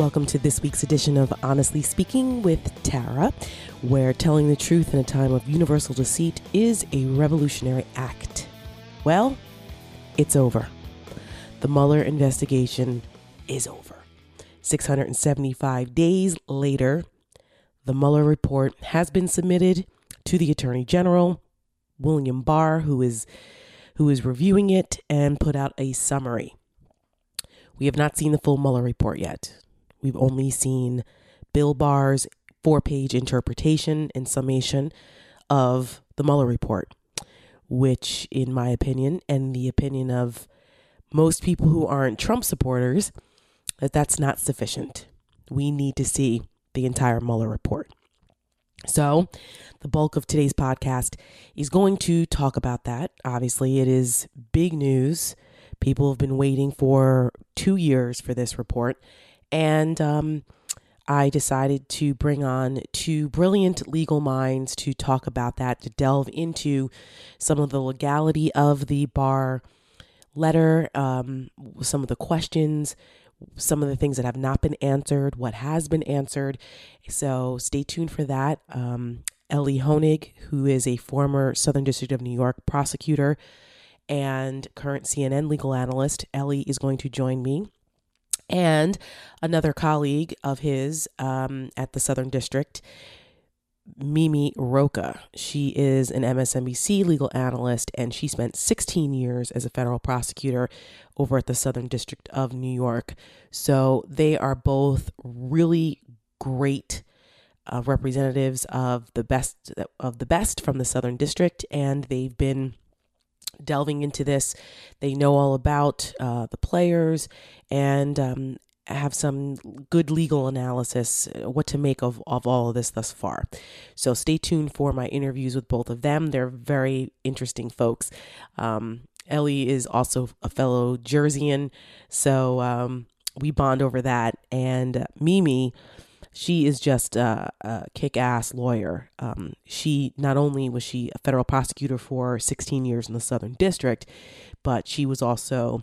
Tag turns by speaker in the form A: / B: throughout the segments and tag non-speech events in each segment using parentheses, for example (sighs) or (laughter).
A: Welcome to this week's edition of Honestly Speaking with Tara, where telling the truth in a time of universal deceit is a revolutionary act. Well, it's over. The Mueller investigation is over. 675 days later, the Mueller report has been submitted to the Attorney General, William Barr, who is who is reviewing it and put out a summary. We have not seen the full Mueller report yet. We've only seen Bill Barr's four page interpretation and summation of the Mueller report, which, in my opinion, and the opinion of most people who aren't Trump supporters, that that's not sufficient. We need to see the entire Mueller report. So, the bulk of today's podcast is going to talk about that. Obviously, it is big news. People have been waiting for two years for this report, and um, I decided to bring on two brilliant legal minds to talk about that, to delve into some of the legality of the Barr letter, um, some of the questions, some of the things that have not been answered, what has been answered. So stay tuned for that. Um, Elie Honig, who is a former Southern District of New York prosecutor and current CNN legal analyst, Elie is going to join me and another colleague of his um, at the Southern District, Mimi Rocah. She is an MSNBC legal analyst and she spent 16 years as a federal prosecutor over at the Southern District of New York. So they are both really great uh, representatives of the best of the best from the Southern District, and they've been delving into this. They know all about uh, the players and um, have some good legal analysis, uh, what to make of, of all of this thus far. So stay tuned for my interviews with both of them. They're very interesting folks. Um, Elie is also a fellow Jerseyan, so um, we bond over that. And uh, Mimi, she is just a, a kick-ass lawyer. Um, she not only was she a federal prosecutor for 16 years in the Southern District, but she was also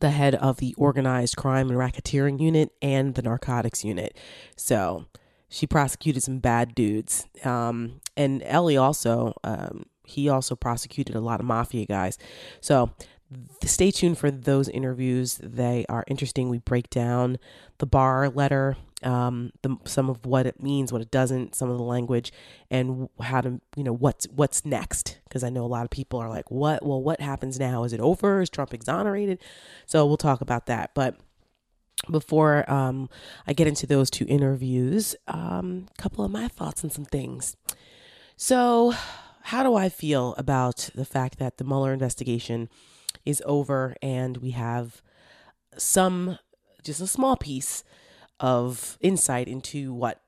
A: the head of the organized crime and racketeering unit and the narcotics unit. So she prosecuted some bad dudes. Um, and Elie also, um, he also prosecuted a lot of mafia guys. So stay tuned for those interviews. They are interesting. We break down the Barr letter, um, the, some of what it means, what it doesn't, some of the language, and how to, you know, what's what's next. Because I know a lot of people are like, "What? Well, what happens now? Is it over? Is Trump exonerated?" So we'll talk about that. But before um, I get into those two interviews, a um, couple of my thoughts on some things. So, how do I feel about the fact that the Mueller investigation is over and we have some, just a small piece of insight into what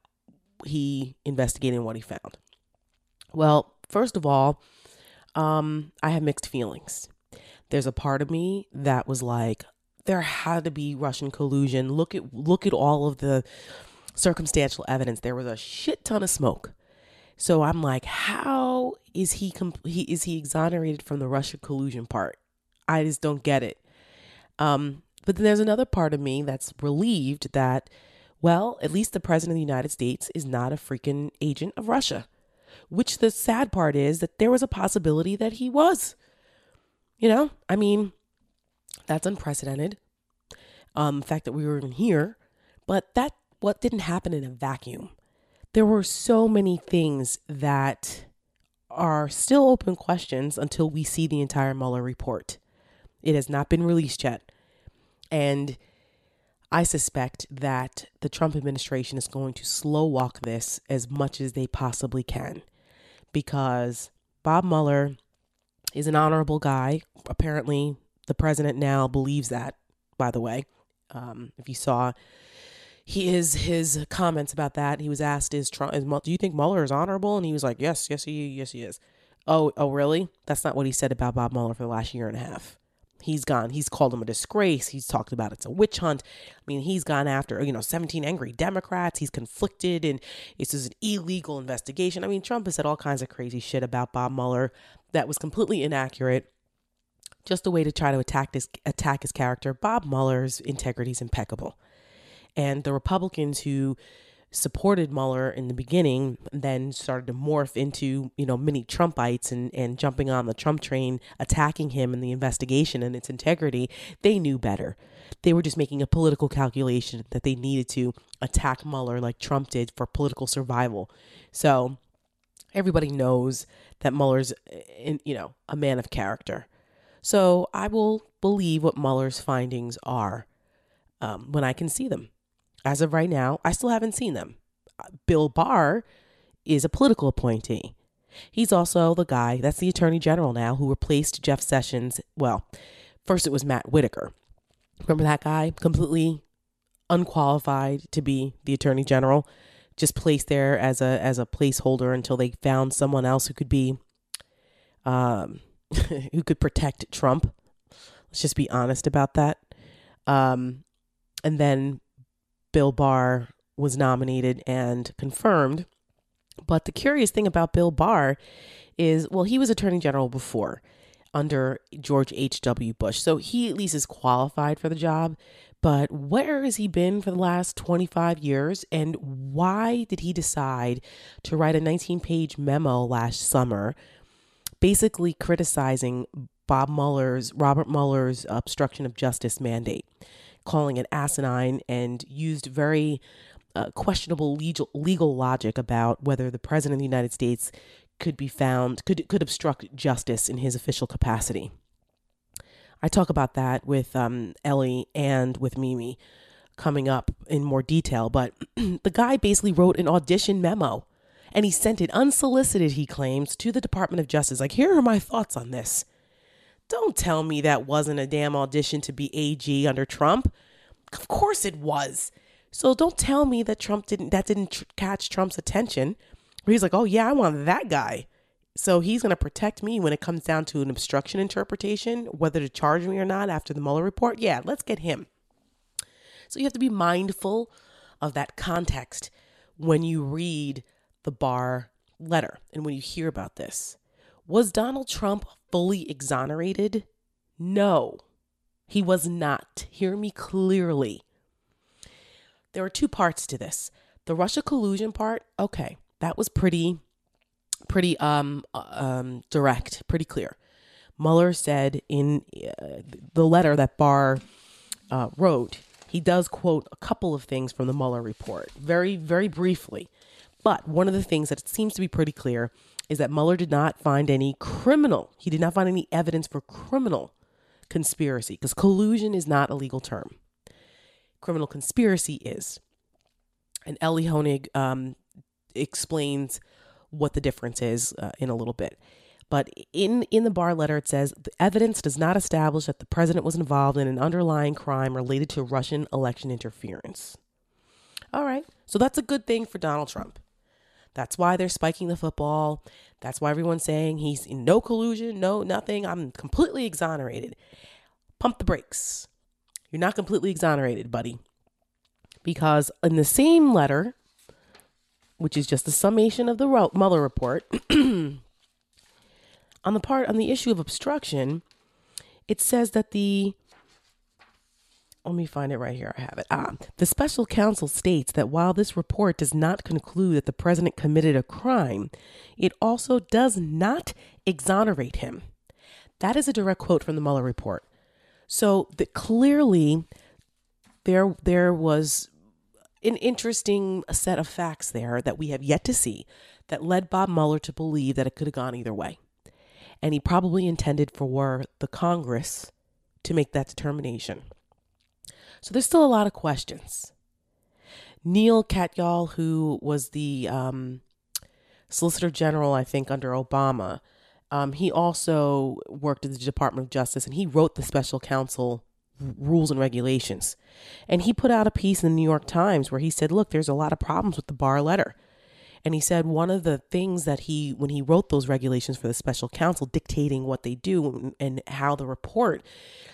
A: he investigated and what he found. Well, first of all, um, I have mixed feelings. There's a part of me that was like, there had to be Russian collusion. Look at look at all of the circumstantial evidence. There was a shit ton of smoke. So I'm like, how is he, comp- he is he exonerated from the Russia collusion part? I just don't get it. Um, but then there's another part of me that's relieved that, well, at least the president of the United States is not a freaking agent of Russia. Which the sad part is that there was a possibility that he was. You know, I mean, that's unprecedented. Um, the fact that we were even here, but that what didn't happen in a vacuum. There were so many things that are still open questions until we see the entire Mueller report. It has not been released yet. And I suspect that the Trump administration is going to slow walk this as much as they possibly can because Bob Mueller is an honorable guy. Apparently, the president now believes that, by the way. Um, if you saw he is his comments about that, he was asked, "Is Trump? Is, do you think Mueller is honorable?" And he was like, "Yes, yes, he, yes, he is." Oh, oh, really? That's not what he said about Bob Mueller for the last year and a half. He's gone. He's called him a disgrace. He's talked about it's a witch hunt. I mean, he's gone after, you know, 17 angry Democrats. He's conflicted and this is an illegal investigation. I mean, Trump has said all kinds of crazy shit about Bob Mueller that was completely inaccurate. Just a way to try to attack this attack his character. Bob Mueller's integrity is impeccable. And the Republicans who supported Mueller in the beginning, then started to morph into, you know, mini Trumpites and, and jumping on the Trump train, attacking him and the investigation and its integrity, they knew better. They were just making a political calculation that they needed to attack Mueller like Trump did for political survival. So everybody knows that Mueller's, you know, a man of character. So I will believe what Mueller's findings are um, when I can see them. As of right now, I still haven't seen them. Uh, Bill Barr is a political appointee. He's also the guy, that's the attorney general now, who replaced Jeff Sessions. Well, first it was Matt Whitaker. Remember that guy? Completely unqualified to be the attorney general, just placed there as a as a placeholder until they found someone else who could be um (laughs) who could protect Trump. Let's just be honest about that. Um and then Bill Barr was nominated and confirmed. But the curious thing about Bill Barr is, well, he was Attorney General before under George H.W. Bush. So he at least is qualified for the job. But where has he been for the last 25 years? And why did he decide to write a 19 page memo last summer, basically criticizing Bob Mueller's, Robert Mueller's obstruction of justice mandate? Calling it asinine and used very uh, questionable legal, legal logic about whether the president of the United States could be found could could obstruct justice in his official capacity. I talk about that with um, Elie and with Mimi coming up in more detail, but (clears throat) the guy basically wrote an audition memo and he sent it unsolicited, he claims, to the Department of Justice. Like, here are my thoughts on this. Don't tell me that wasn't a damn audition to be AG under Trump. Of course it was. So don't tell me that Trump didn't that didn't tr- catch Trump's attention. Where He's like, "Oh yeah, I want that guy." So he's going to protect me when it comes down to an obstruction interpretation, whether to charge me or not after the Mueller report. Yeah, let's get him. So you have to be mindful of that context when you read the Barr letter and when you hear about this. Was Donald Trump fully exonerated? No, he was not. Hear me clearly. There are two parts to this. The Russia collusion part, okay, that was pretty, pretty um, uh, um, direct, pretty clear. Mueller said in uh, the letter that Barr uh, wrote, he does quote a couple of things from the Mueller report, very, very briefly. But one of the things that seems to be pretty clear is that Mueller did not find any criminal, he did not find any evidence for criminal conspiracy, because collusion is not a legal term. Criminal conspiracy is. And Elie Honig um, explains what the difference is uh, in a little bit. But in, in the Barr letter, it says the evidence does not establish that the president was involved in an underlying crime related to Russian election interference. All right. So that's a good thing for Donald Trump. That's why they're spiking the football. That's why everyone's saying he's in no collusion, no nothing. I'm completely exonerated. Pump the brakes. You're not completely exonerated, buddy. Because in the same letter, which is just a summation of the Mueller report, (clears throat) on the part on the issue of obstruction, it says that the let me find it right here. I have it. Ah, the special counsel states that while this report does not conclude that the president committed a crime, it also does not exonerate him. That is a direct quote from the Mueller report. So that clearly there there was an interesting set of facts there that we have yet to see that led Bob Mueller to believe that it could have gone either way. And he probably intended for the Congress to make that determination. So there's still a lot of questions. Neil Katyal, who was the um, Solicitor General, I think, under Obama, um, he also worked at the Department of Justice and he wrote the special counsel rules and regulations. And he put out a piece in the New York Times where he said, look, there's a lot of problems with the Barr letter. And he said one of the things that he, when he wrote those regulations for the special counsel dictating what they do and how the report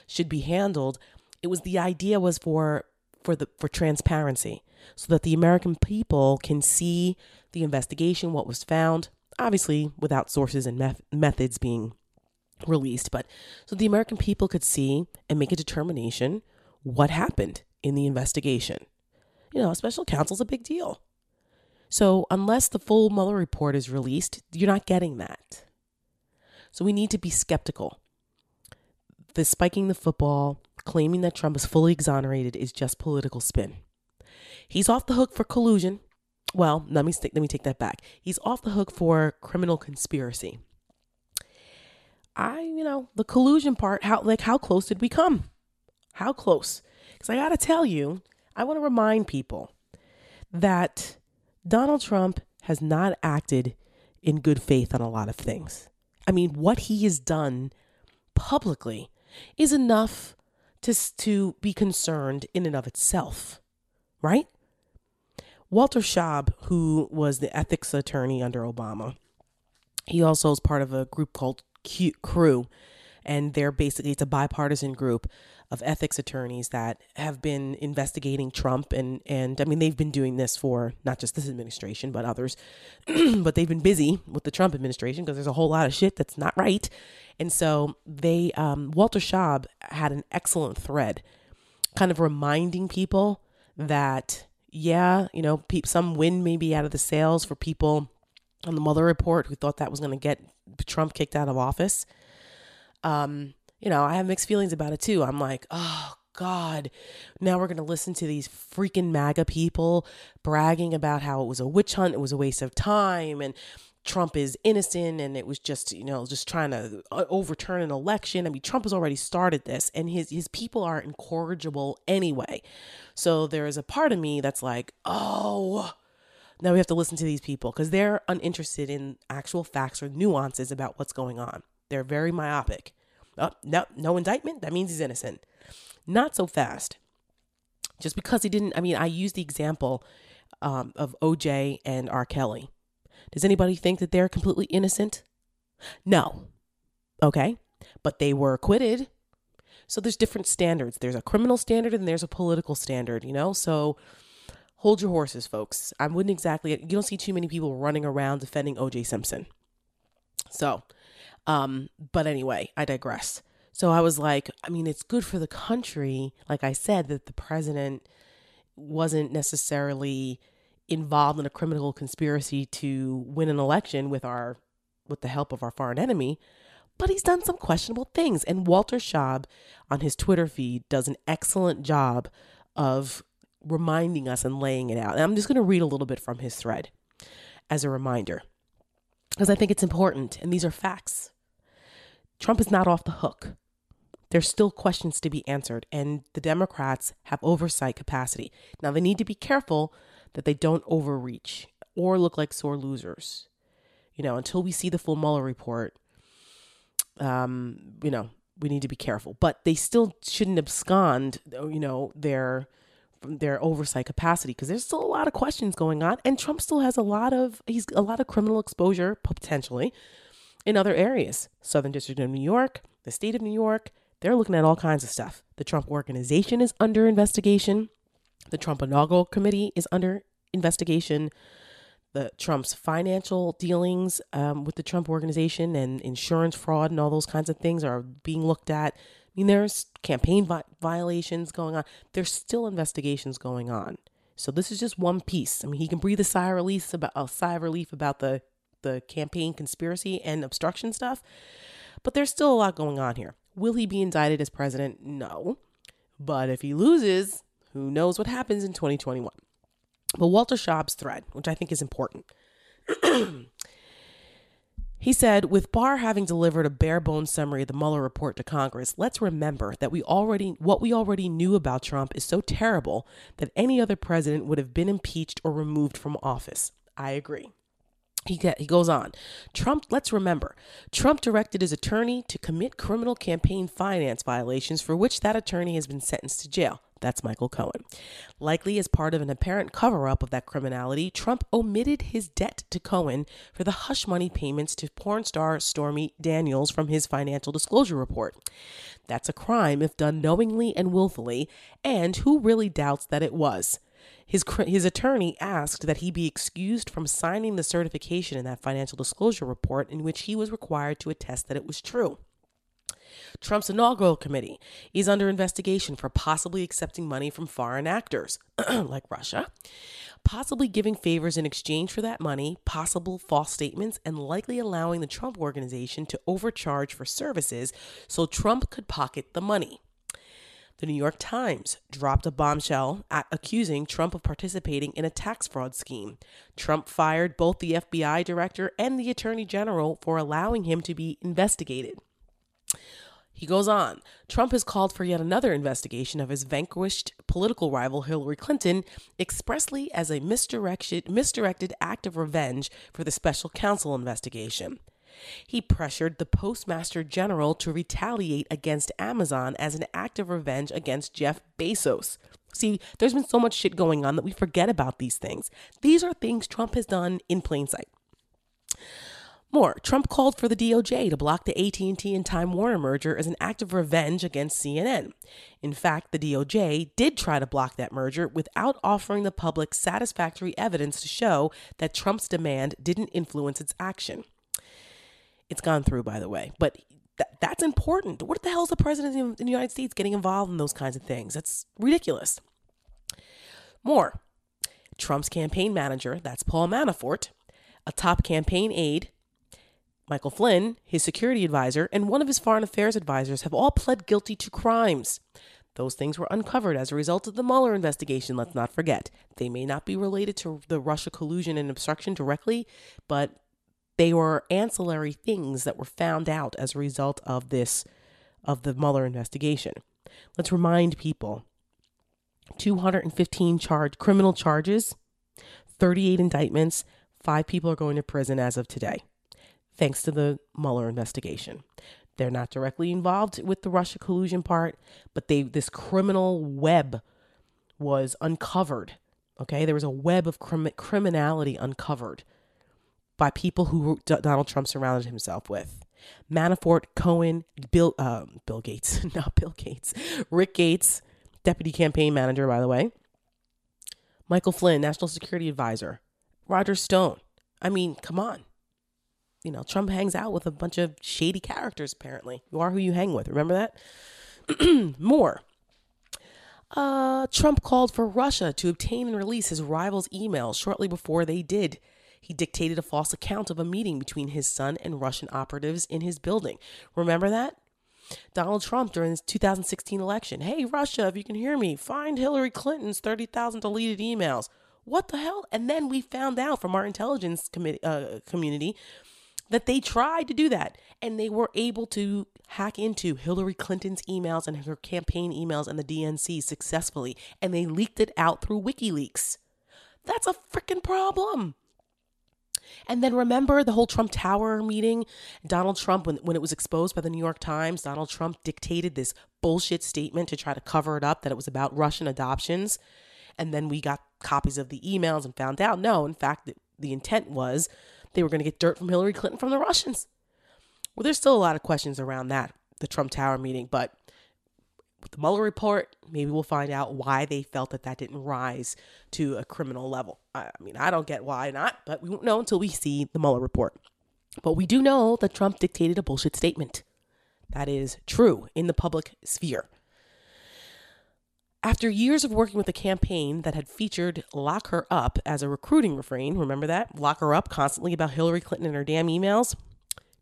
A: should be handled, it was the idea was for for the for transparency so that the American people can see the investigation, what was found, obviously without sources and meth- methods being released, but so the American people could see and make a determination what happened in the investigation. you know, a special counsel's a big deal. So unless the full Mueller report is released, you're not getting that. So we need to be skeptical. The spiking the football, claiming that Trump is fully exonerated is just political spin. He's off the hook for collusion. Well, let me let me take that back. He's off the hook for criminal conspiracy. I, you know, the collusion part, how like how close did we come? How close? Cuz I got to tell you, I want to remind people that Donald Trump has not acted in good faith on a lot of things. I mean, what he has done publicly is enough to, to be concerned in and of itself, right? Walter Shaub, who was the ethics attorney under Obama, he also is part of a group called Q- Crew, and they're basically it's a bipartisan group of ethics attorneys that have been investigating Trump and and I mean they've been doing this for not just this administration but others (clears throat) but they've been busy with the Trump administration because there's a whole lot of shit that's not right. And so they um, Walter Shaub had an excellent thread kind of reminding people that yeah you know pe- some wind may be out of the sails for people on the Mueller report who thought that was going to get Trump kicked out of office um, you know, I have mixed feelings about it too. I'm like, oh God, now we're going to listen to these freaking MAGA people bragging about how it was a witch hunt, it was a waste of time, and Trump is innocent, and it was just, you know, just trying to uh, overturn an election. I mean, Trump has already started this, and his his people are incorrigible anyway. So there is a part of me that's like, oh. Now we have to listen to these people because they're uninterested in actual facts or nuances about what's going on. They're very myopic. Oh, no, no indictment. That means he's innocent. Not so fast. Just because he didn't, I mean, I use the example um, of OJ and R. Kelly. Does anybody think that they're completely innocent? No. Okay. But they were acquitted. So there's different standards. There's a criminal standard and there's a political standard, you know? So hold your horses, folks. I wouldn't exactly, you don't see too many people running around defending OJ Simpson. So um, but anyway, I digress. So I was like, I mean, it's good for the country, like I said, that the president wasn't necessarily involved in a criminal conspiracy to win an election with our with the help of our foreign enemy, but he's done some questionable things. And Walter Shaub on his Twitter feed does an excellent job of reminding us and laying it out. And I'm just going to read a little bit from his thread as a reminder because I think it's important and these are facts. Trump is not off the hook. There's still questions to be answered, and the Democrats have oversight capacity. Now, they need to be careful that they don't overreach or look like sore losers. You know, until we see the full Mueller report, um, you know, we need to be careful. But they still shouldn't abscond, you know, their their oversight capacity because there's still a lot of questions going on, and Trump still has a lot of he's a lot of criminal exposure potentially in other areas. Southern District of New York, the state of New York, they're looking at all kinds of stuff. The Trump organization is under investigation. The Trump inaugural committee is under investigation. The Trump's financial dealings um, with the Trump organization and insurance fraud and all those kinds of things are being looked at. I mean, there's campaign vi- violations going on. There's still investigations going on. So this is just one piece. I mean, he can breathe a sigh of relief about a sigh of relief about the the campaign conspiracy and obstruction stuff. But there's still a lot going on here. Will he be indicted as president? No. But if he loses, who knows what happens in 2021. But Walter Shaub's thread, which I think is important. (clears throat) He said, with Barr having delivered a bare bones summary of the Mueller report to Congress, let's remember that we already what we already knew about Trump is so terrible that any other president would have been impeached or removed from office. I agree. He, get, he goes on. Trump, let's remember, Trump directed his attorney to commit criminal campaign finance violations for which that attorney has been sentenced to jail. That's Michael Cohen. Likely as part of an apparent cover up of that criminality, Trump omitted his debt to Cohen for the hush money payments to porn star Stormy Daniels from his financial disclosure report. That's a crime if done knowingly and willfully, and who really doubts that it was? His, his attorney asked that he be excused from signing the certification in that financial disclosure report in which he was required to attest that it was true. Trump's inaugural committee is under investigation for possibly accepting money from foreign actors, (clears throat) like Russia, possibly giving favors in exchange for that money, possible false statements, and likely allowing the Trump organization to overcharge for services so Trump could pocket the money. The New York Times dropped a bombshell at accusing Trump of participating in a tax fraud scheme. Trump fired both the FBI director and the attorney general for allowing him to be investigated. He goes on Trump has called for yet another investigation of his vanquished political rival Hillary Clinton expressly as a misdirected, misdirected act of revenge for the special counsel investigation. He pressured the Postmaster General to retaliate against Amazon as an act of revenge against Jeff Bezos. See, there's been so much shit going on that we forget about these things. These are things Trump has done in plain sight. More, Trump called for the DOJ to block the AT&T and Time Warner merger as an act of revenge against CNN. In fact, the DOJ did try to block that merger without offering the public satisfactory evidence to show that Trump's demand didn't influence its action. It's gone through, by the way. But th- that's important. What the hell is the president of the United States getting involved in those kinds of things? That's ridiculous. More. Trump's campaign manager, that's Paul Manafort, a top campaign aide, Michael Flynn, his security advisor, and one of his foreign affairs advisors have all pled guilty to crimes. Those things were uncovered as a result of the Mueller investigation, let's not forget. They may not be related to the Russia collusion and obstruction directly, but they were ancillary things that were found out as a result of this, of the Mueller investigation. Let's remind people 215 charge, criminal charges, 38 indictments, five people are going to prison as of today, thanks to the Mueller investigation. They're not directly involved with the Russia collusion part, but they this criminal web was uncovered. Okay, there was a web of crim- criminality uncovered by people who Donald Trump surrounded himself with. Manafort, Cohen, Bill, uh, Bill Gates, (laughs) not Bill Gates, Rick Gates, deputy campaign manager, by the way, Michael Flynn, national security advisor, Roger Stone. I mean, come on. You know, Trump hangs out with a bunch of shady characters, apparently. You are who you hang with. Remember that? (clears throat) More. Uh, Trump called for Russia to obtain and release his rival's emails shortly before they did. He dictated a false account of a meeting between his son and Russian operatives in his building. Remember that? Donald Trump during his 2016 election. Hey, Russia, if you can hear me, find Hillary Clinton's 30,000 deleted emails. What the hell? And then we found out from our intelligence committee, uh, community that they tried to do that and they were able to hack into Hillary Clinton's emails and her campaign emails and the DNC successfully and they leaked it out through WikiLeaks. That's a freaking problem. And then remember the whole Trump Tower meeting? Donald Trump, when, when it was exposed by the New York Times, Donald Trump dictated this bullshit statement to try to cover it up that it was about Russian adoptions. And then we got copies of the emails and found out no, in fact, the, the intent was they were going to get dirt from Hillary Clinton from the Russians. Well, there's still a lot of questions around that, the Trump Tower meeting, but with the Mueller report, maybe we'll find out why they felt that that didn't rise to a criminal level. I mean, I don't get why not, but we won't know until we see the Mueller report. But we do know that Trump dictated a bullshit statement. That is true in the public sphere. After years of working with a campaign that had featured lock her up as a recruiting refrain, remember that? Lock her up constantly about Hillary Clinton and her damn emails?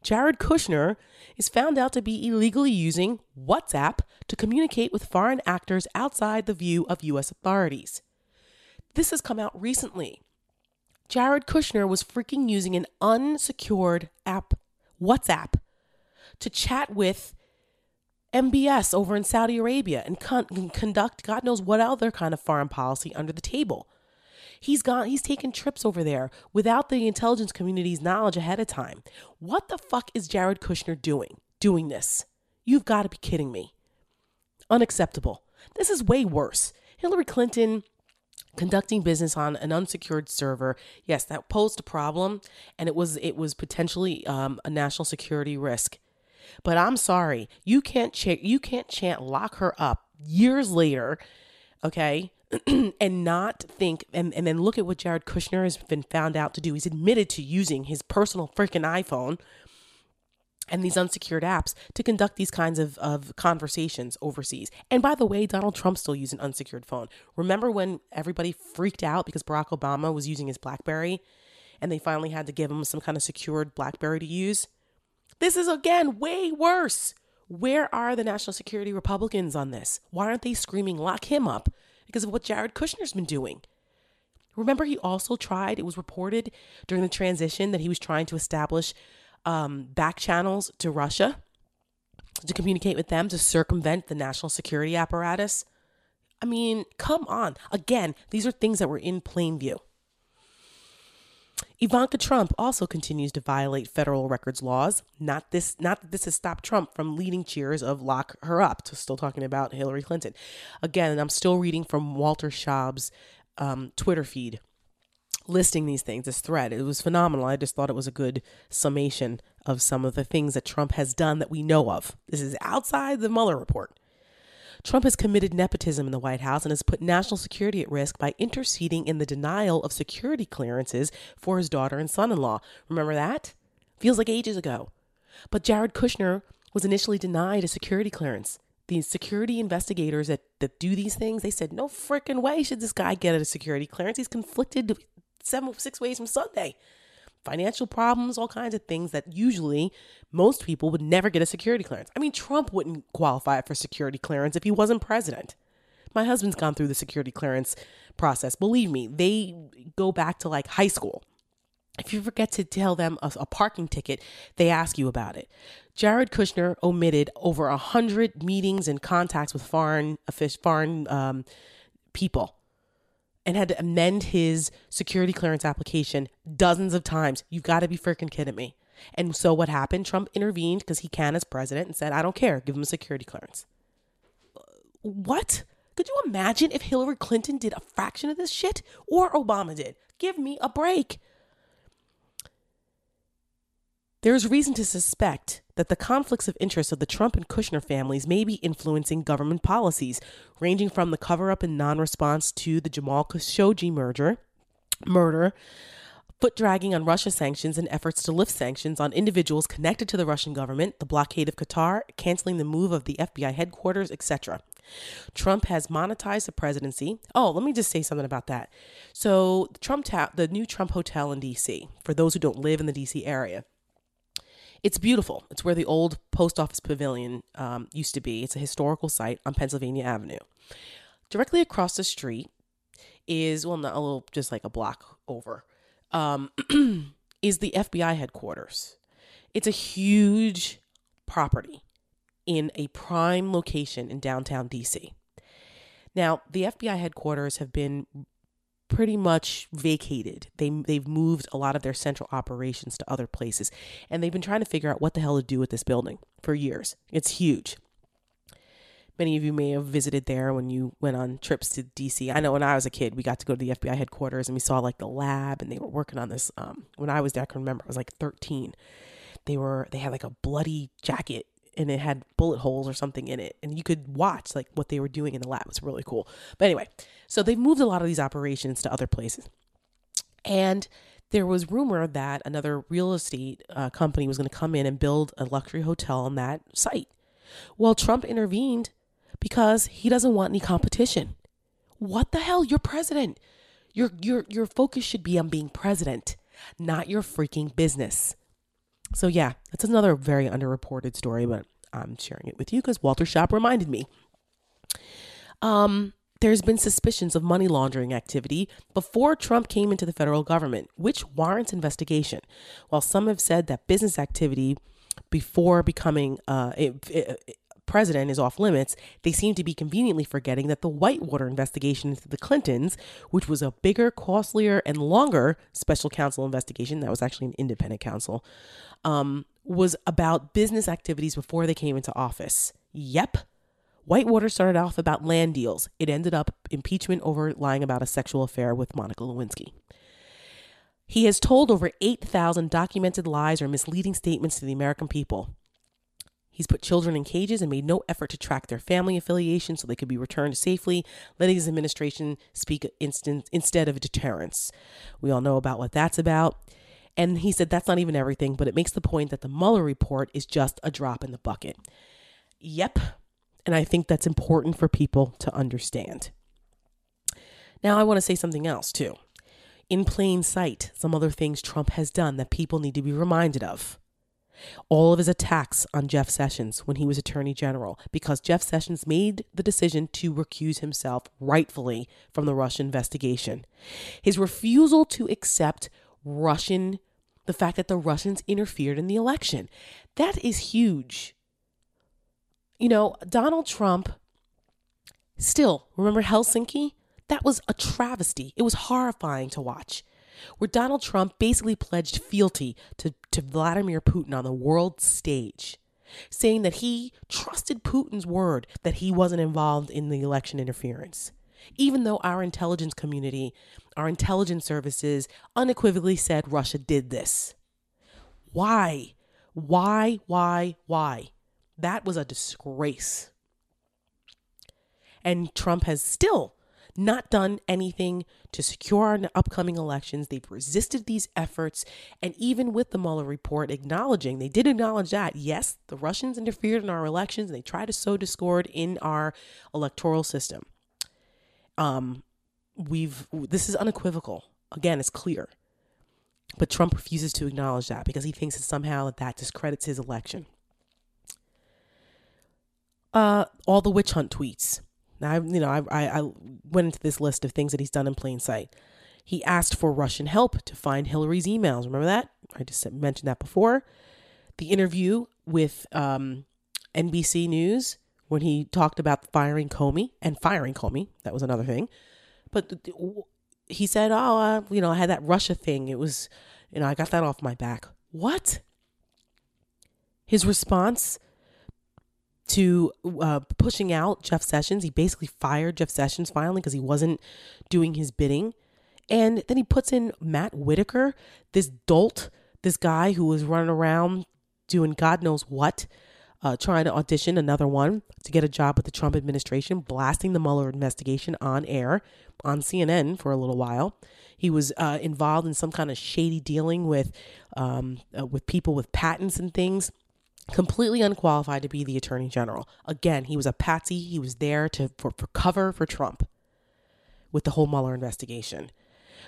A: Jared Kushner is found out to be illegally using WhatsApp to communicate with foreign actors outside the view of U.S. authorities. This has come out recently. Jared Kushner was freaking using an unsecured app, WhatsApp, to chat with MBS over in Saudi Arabia and con- conduct God knows what other kind of foreign policy under the table. He's gone, he's taken trips over there without the intelligence community's knowledge ahead of time. What the fuck is Jared Kushner doing? Doing this? You've got to be kidding me. Unacceptable. This is way worse. Hillary Clinton conducting business on an unsecured server yes that posed a problem and it was it was potentially um, a national security risk but i'm sorry you can't ch- you can't chant lock her up years later okay (clears throat) and not think and, and then look at what Jared Kushner has been found out to do. He's admitted to using his personal freaking iPhone and these unsecured apps to conduct these kinds of, of conversations overseas. And by the way, Donald Trump still using an unsecured phone. Remember when everybody freaked out because Barack Obama was using his Blackberry and they finally had to give him some kind of secured Blackberry to use? This is again way worse. Where are the national security Republicans on this? Why aren't they screaming, lock him up? Because of what Jared Kushner's been doing. Remember, he also tried, it was reported during the transition that he was trying to establish um, back channels to Russia to communicate with them to circumvent the national security apparatus. I mean, come on. Again, these are things that were in plain view. Ivanka Trump also continues to violate federal records laws. Not this not that this has stopped Trump from leading cheers of lock her up. To still talking about Hillary Clinton. Again, I'm still reading from Walter Shaub's um, Twitter feed listing these things, this thread. It was phenomenal. I just thought it was a good summation of some of the things that Trump has done that we know of. This is outside the Mueller report. Trump has committed nepotism in the White House and has put national security at risk by interceding in the denial of security clearances for his daughter and son in law. Remember that? Feels like ages ago. But Jared Kushner was initially denied a security clearance. The security investigators that, that do these things, they said, no freaking way should this guy get a security clearance. He's conflicted seven, six ways from Sunday financial problems, all kinds of things that usually most people would never get a security clearance. I mean, Trump wouldn't qualify for security clearance if he wasn't president. My husband's gone through the security clearance process. Believe me, they go back to like high school. If you forget to tell them a, a parking ticket, they ask you about it. Jared Kushner omitted over a hundred meetings and contacts with foreign foreign um, people and had to amend his security clearance application dozens of times. You've got to be freaking kidding me. And so what happened? Trump intervened because he can as president and said, I don't care, give him a security clearance. What? Could you imagine if Hillary Clinton did a fraction of this shit or Obama did? Give me a break. There is reason to suspect that the conflicts of interest of the Trump and Kushner families may be influencing government policies, ranging from the cover up and non response to the Jamal Khashoggi murder, murder, foot dragging on Russia sanctions and efforts to lift sanctions on individuals connected to the Russian government, the blockade of Qatar, canceling the move of the FBI headquarters, etc. Trump has monetized the presidency. Oh, let me just say something about that. So, Trump ta- the new Trump Hotel in DC, for those who don't live in the DC area, it's beautiful. It's where the old post office pavilion um, used to be. It's a historical site on Pennsylvania Avenue. Directly across the street is, well, not a little, just like a block over, um, (clears throat) is the FBI headquarters. It's a huge property in a prime location in downtown DC. Now, the FBI headquarters have been pretty much vacated. They they've moved a lot of their central operations to other places, and they've been trying to figure out what the hell to do with this building for years. It's huge. Many of you may have visited there when you went on trips to DC. I know when I was a kid, we got to go to the FBI headquarters and we saw like the lab, and they were working on this. Um, when I was there, I can remember I was like 13. They were they had like a bloody jacket and it had bullet holes or something in it and you could watch like what they were doing in the lab. It was really cool. But anyway so they've moved a lot of these operations to other places. And there was rumor that another real estate uh, company was going to come in and build a luxury hotel on that site. Well trump intervened because he doesn't want any competition. What the hell? You're president. Your your your focus should be on being president not your freaking business so, yeah, that's another very underreported story, but I'm sharing it with you because Walter Shaub reminded me. Um, there's been suspicions of money laundering activity before Trump came into the federal government, which warrants investigation. While some have said that business activity before becoming uh, it, it, president is off limits, they seem to be conveniently forgetting that the Whitewater investigation into the Clintons, which was a bigger, costlier, and longer special counsel investigation, that was actually an independent counsel, um, was about business activities before they came into office. Yep. Whitewater started off about land deals. It ended up impeachment over lying about a sexual affair with Monica Lewinsky. He has told over 8,000 documented lies or misleading statements to the American people. He's put children in cages and made no effort to track their family affiliation so they could be returned safely, letting his administration speak instant, instead of deterrence. We all know about what that's about. And he said that's not even everything, but it makes the point that the Mueller report is just a drop in the bucket. Yep. And I think that's important for people to understand. Now, I want to say something else too. In plain sight, some other things Trump has done that people need to be reminded of. All of his attacks on Jeff Sessions when he was Attorney General, because Jeff Sessions made the decision to recuse himself rightfully from the Russia investigation. His refusal to accept Russian, the fact that the Russians interfered in the election. That is huge. You know, Donald Trump, still, remember Helsinki? That was a travesty. It was horrifying to watch, where Donald Trump basically pledged fealty to, to Vladimir Putin on the world stage, saying that he trusted Putin's word that he wasn't involved in the election interference. Even though our intelligence community, our intelligence services unequivocally said Russia did this. Why? Why? Why? Why? That was a disgrace. And Trump has still not done anything to secure our upcoming elections. They've resisted these efforts. And even with the Mueller report acknowledging, they did acknowledge that, yes, the Russians interfered in our elections and they tried to sow discord in our electoral system. Um, we've, this is unequivocal. Again, it's clear. But Trump refuses to acknowledge that because he thinks that somehow that, that discredits his election. Uh, all the witch hunt tweets. Now, I, you know, I, I, I went into this list of things that he's done in plain sight. He asked for Russian help to find Hillary's emails. Remember that? I just mentioned that before. The interview with um, NBC News when he talked about firing Comey and firing Comey. That was another thing. But he said, "Oh, uh, you know, I had that Russia thing. It was, you know, I got that off my back." What? His response to uh, pushing out Jeff Sessions. He basically fired Jeff Sessions finally because he wasn't doing his bidding. And then he puts in Matt Whitaker, this dolt, this guy who was running around doing God knows what, uh, trying to audition another one to get a job with the Trump administration, blasting the Mueller investigation on air on CNN for a little while. He was uh, involved in some kind of shady dealing with um, uh, with people with patents and things completely unqualified to be the attorney general. Again, he was a patsy. He was there to for, for cover for Trump with the whole Mueller investigation.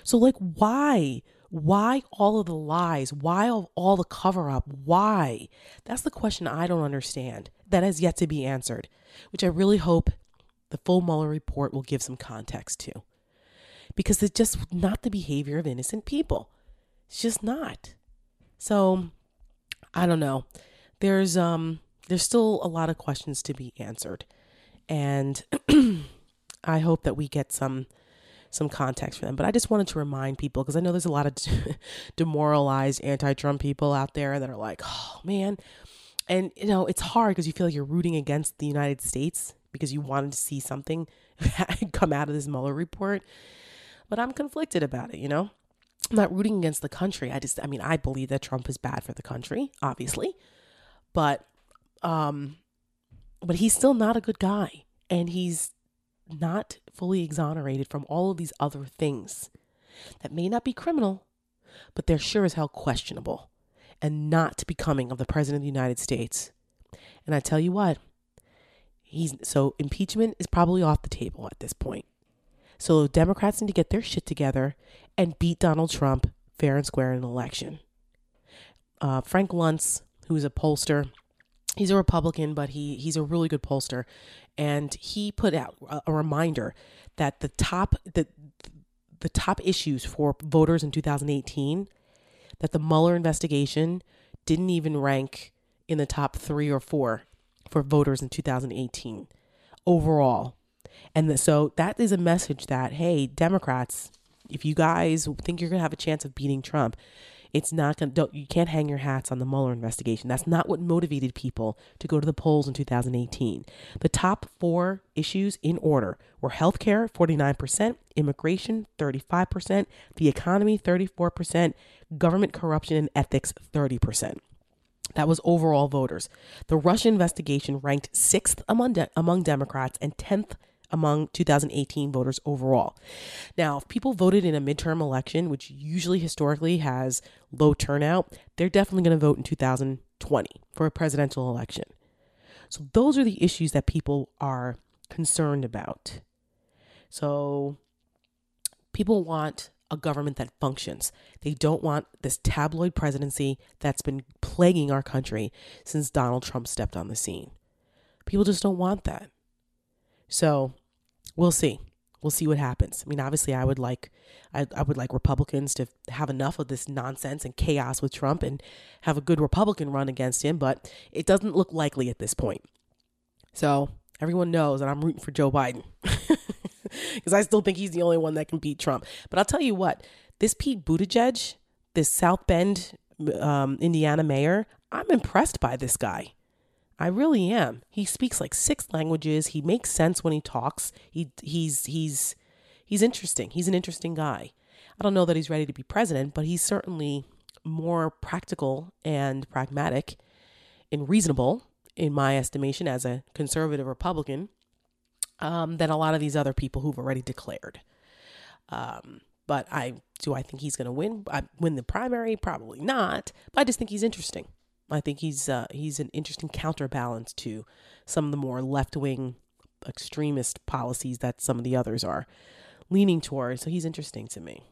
A: So like why? Why all of the lies? Why all the cover up? Why? That's the question I don't understand. That has yet to be answered, which I really hope the full Mueller report will give some context to. Because it's just not the behavior of innocent people. It's just not. So I don't know there's um there's still a lot of questions to be answered, and (clears throat) I hope that we get some some context for them. But I just wanted to remind people because I know there's a lot of (laughs) demoralized anti-Trump people out there that are like, oh man, and you know it's hard because you feel like you're rooting against the United States because you wanted to see something (laughs) come out of this Mueller report. But I'm conflicted about it, you know. I'm not rooting against the country. I just, I mean, I believe that Trump is bad for the country, obviously but um but he's still not a good guy and he's not fully exonerated from all of these other things that may not be criminal but they're sure as hell questionable and not becoming of the president of the United States and I tell you what he's so impeachment is probably off the table at this point so Democrats need to get their shit together and beat Donald Trump fair and square in an election. Uh, Frank Luntz who's a pollster. He's a Republican, but he he's a really good pollster, and he put out a, a reminder that the top the the top issues for voters in 2018 that the Mueller investigation didn't even rank in the top three or four for voters in 2018 overall. And the, so that is a message that, hey, Democrats, if you guys think you're going to have a chance of beating Trump, it's not going to, you can't hang your hats on the Mueller investigation. That's not what motivated people to go to the polls in 2018. The top four issues in order were healthcare, 49%, immigration, 35%, the economy, 34%, government corruption and ethics, 30%. That was overall voters. The Russia investigation ranked sixth among, de- among Democrats and 10th among 2018 voters overall. Now, if people voted in a midterm election, which usually historically has low turnout, they're definitely going to vote in 2020 for a presidential election. So, those are the issues that people are concerned about. So, people want a government that functions. They don't want this tabloid presidency that's been plaguing our country since Donald Trump stepped on the scene. People just don't want that. So we'll see. We'll see what happens. I mean, obviously, I would like, I, I would like Republicans to have enough of this nonsense and chaos with Trump and have a good Republican run against him, but it doesn't look likely at this point. So everyone knows that I'm rooting for Joe Biden (laughs) because I still think he's the only one that can beat Trump. But I'll tell you what, this Pete Buttigieg, this South Bend, um, Indiana mayor, I'm impressed by this guy. I really am. He speaks like six languages. He makes sense when he talks. He he's he's he's interesting. He's an interesting guy. I don't know that he's ready to be president, but he's certainly more practical and pragmatic and reasonable in my estimation as a conservative Republican um, than a lot of these other people who've already declared. Um, but I do I think he's going to win win the primary? Probably not. But I just think he's interesting. I think he's uh, he's an interesting counterbalance to some of the more left wing extremist policies that some of the others are leaning towards. So he's interesting to me.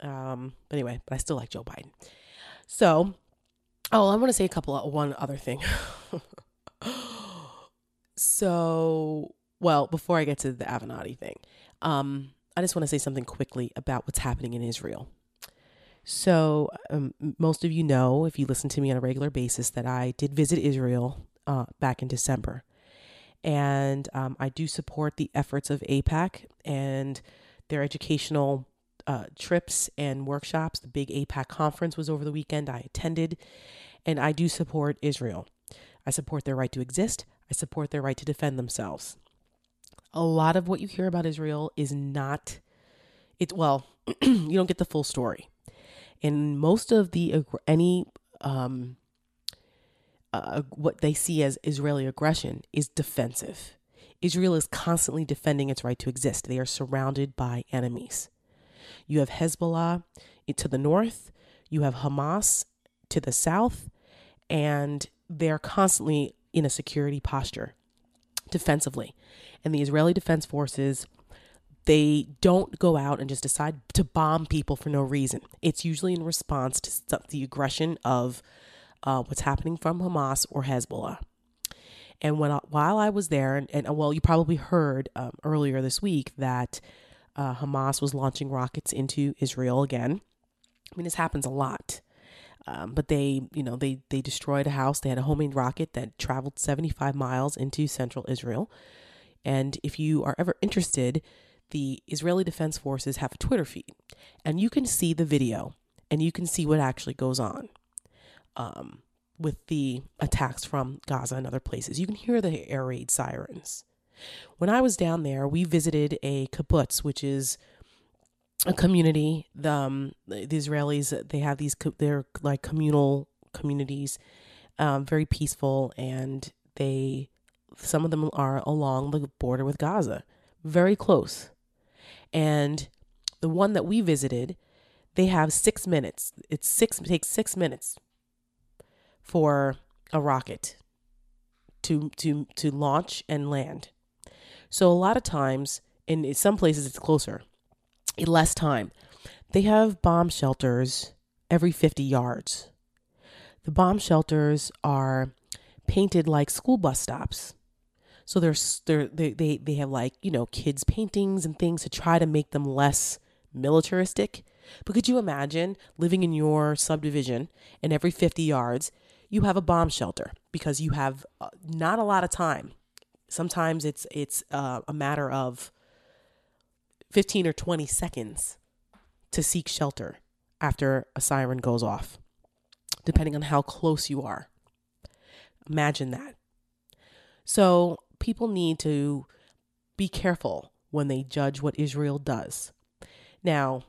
A: Um, but anyway, but I still like Joe Biden. So, oh, I want to say a couple of one other thing. (laughs) so, well, before I get to the Avenatti thing, um, I just want to say something quickly about what's happening in Israel. So, um, most of you know, if you listen to me on a regular basis, that I did visit Israel uh, back in December. And um, I do support the efforts of AIPAC and their educational uh, trips and workshops. The big AIPAC conference was over the weekend. I attended, and I do support Israel. I support their right to exist. I support their right to defend themselves. A lot of what you hear about Israel is not it. Well, (clears throat) you don't get the full story and most of the any um, uh, what they see as Israeli aggression is defensive. Israel is constantly defending its right to exist. They are surrounded by enemies. You have Hezbollah to the north, you have Hamas to the south, and they're constantly in a security posture defensively. And the Israeli Defense Forces they don't go out and just decide to bomb people for no reason. It's usually in response to the aggression of uh, what's happening from Hamas or Hezbollah. And when while I was there, and, and well, you probably heard um, earlier this week that uh, Hamas was launching rockets into Israel again. I mean, this happens a lot. Um, but they, you know, they they destroyed a house. They had a homemade rocket that traveled 75 miles into central Israel. And if you are ever interested, the Israeli Defense Forces have a Twitter feed, and you can see the video and you can see what actually goes on um, with the attacks from Gaza and other places. You can hear the air raid sirens. When I was down there, we visited a kibbutz, which is a community. The, um, the Israelis they have these they're like communal communities, um, very peaceful, and they some of them are along the border with Gaza, very close. And the one that we visited, they have six minutes. It's six it takes six minutes for a rocket to to to launch and land. So a lot of times, in some places it's closer, less time. They have bomb shelters every 50 yards. The bomb shelters are painted like school bus stops. So there's they're, they they they have like you know kids paintings and things to try to make them less militaristic. But could you imagine living in your subdivision and every 50 yards you have a bomb shelter because you have uh, not a lot of time. Sometimes it's it's uh, a matter of 15 or 20 seconds to seek shelter after a siren goes off, depending on how close you are. Imagine that. So people need to be careful when they judge what Israel does. Now,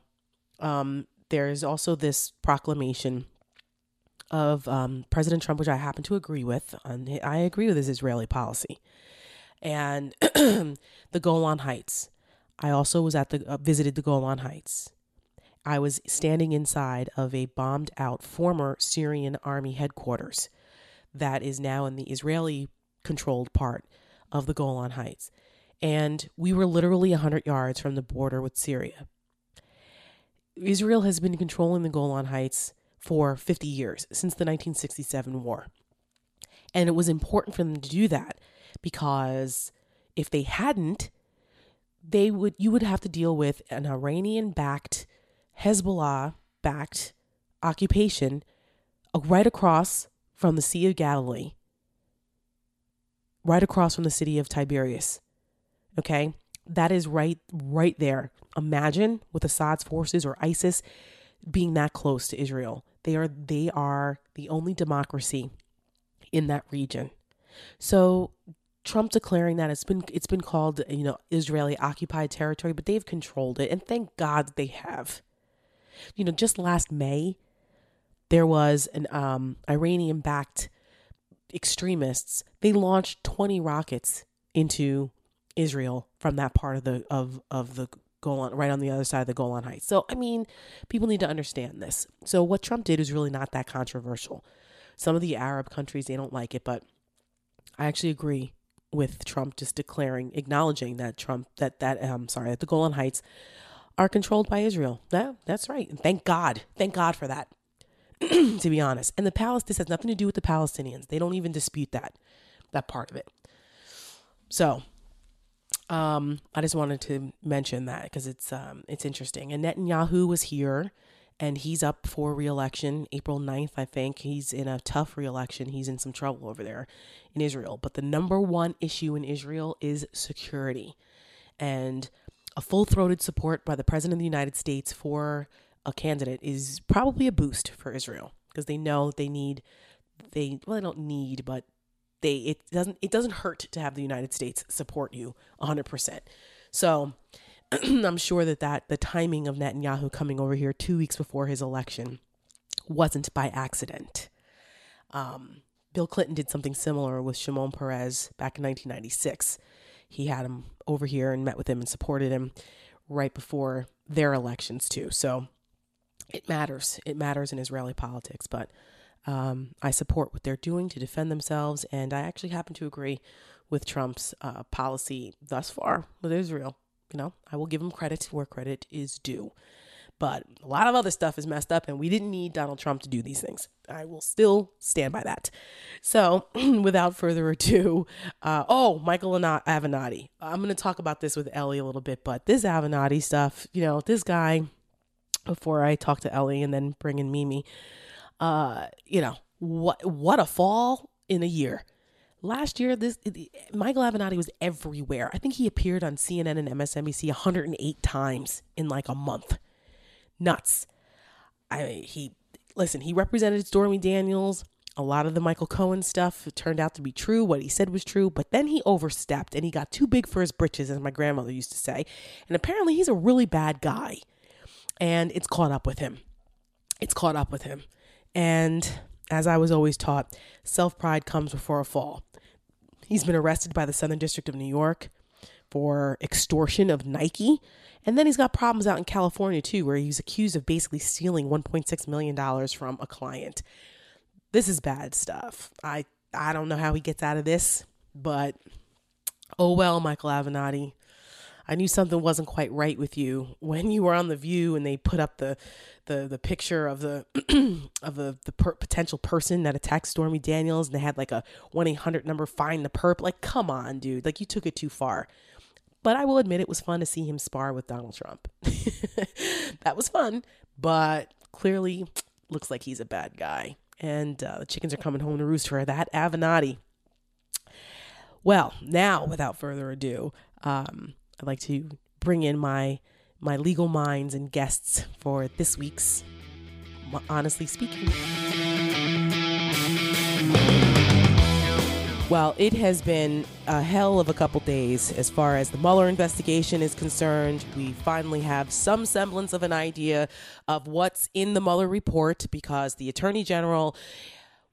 A: um, there's also this proclamation of um, President Trump, which I happen to agree with. And I agree with his Israeli policy. and (clears throat) the Golan Heights. I also was at the uh, visited the Golan Heights. I was standing inside of a bombed out former Syrian army headquarters that is now in the Israeli controlled part of the Golan Heights. And we were literally 100 yards from the border with Syria. Israel has been controlling the Golan Heights for 50 years, since the 1967 war. And it was important for them to do that because if they hadn't, they would you would have to deal with an Iranian backed Hezbollah backed occupation uh, right across from the Sea of Galilee, right across from the city of Tiberias. Okay? That is right right there. Imagine with Assad's forces or ISIS being that close to Israel. They are they are the only democracy in that region. So Trump declaring that it's been it's been called you know Israeli occupied territory, but they've controlled it, and thank God they have. You know, just last May, there was an um, Iranian backed extremists. They launched twenty rockets into Israel from that part of the of of the Golan, right on the other side of the Golan Heights. So I mean, people need to understand this. So what Trump did is really not that controversial. Some of the Arab countries they don't like it, but I actually agree with Trump just declaring, acknowledging that Trump that that um sorry that the Golan Heights are controlled by Israel. Yeah, that's right. Thank God, thank God for that. (clears throat) to be honest, and the Palestinians this has nothing to do with the Palestinians. They don't even dispute that that part of it. So, um, I just wanted to mention that because it's um it's interesting. And Netanyahu was here and he's up for reelection April 9th, I think. He's in a tough reelection. He's in some trouble over there in Israel. But the number one issue in Israel is security. And a full throated support by the President of the United States for a candidate is probably a boost for Israel because they know they need, they, well, they don't need, but they, it doesn't, it doesn't hurt to have the United States support you 100%. So, (clears throat) I'm sure that, that the timing of Netanyahu coming over here two weeks before his election wasn't by accident. Um, Bill Clinton did something similar with Shimon Peres back in 1996. He had him over here and met with him and supported him right before their elections, too. So it matters. It matters in Israeli politics. But um, I support what they're doing to defend themselves. And I actually happen to agree with Trump's uh, policy thus far with Israel. You know, I will give him credit where credit is due. But a lot of other stuff is messed up, and we didn't need Donald Trump to do these things. I will still stand by that. So, (clears throat) without further ado, uh, oh, Michael Avenatti. I'm going to talk about this with Elie a little bit, but this Avenatti stuff, you know, this guy, before I talk to Elie and then bring in Mimi, uh, you know, what what a fall in a year. Last year, this Michael Avenatti was everywhere. I think he appeared on CNN and MSNBC 108 times in like a month. Nuts. I he listen. He represented Stormy Daniels. A lot of the Michael Cohen stuff turned out to be true. What he said was true, but then he overstepped and he got too big for his britches, as my grandmother used to say. And apparently, he's a really bad guy, and it's caught up with him. It's caught up with him, and as I was always taught, self pride comes before a fall. He's been arrested by the Southern District of New York for extortion of Nike. And then he's got problems out in California too, where he's accused of basically stealing $1.6 million from a client. This is bad stuff. I, I don't know how he gets out of this, but oh well, Michael Avenatti. I knew something wasn't quite right with you when you were on the View and they put up the the the picture of the (clears throat) of the the per- potential person that attacked Stormy Daniels and they had like a one eight hundred number find the perp. Like, come on, dude! Like you took it too far. But I will admit it was fun to see him spar with Donald Trump. (laughs) that was fun, but clearly looks like he's a bad guy. And uh, the chickens are coming home to roost for that Avenatti. Well, now without further ado, um, I'd like to bring in my my legal minds and guests for this week's Honestly Speaking. Well, it has been a hell of a couple days as far as the Mueller investigation is concerned. We finally have some semblance of an idea of what's in the Mueller report because the Attorney General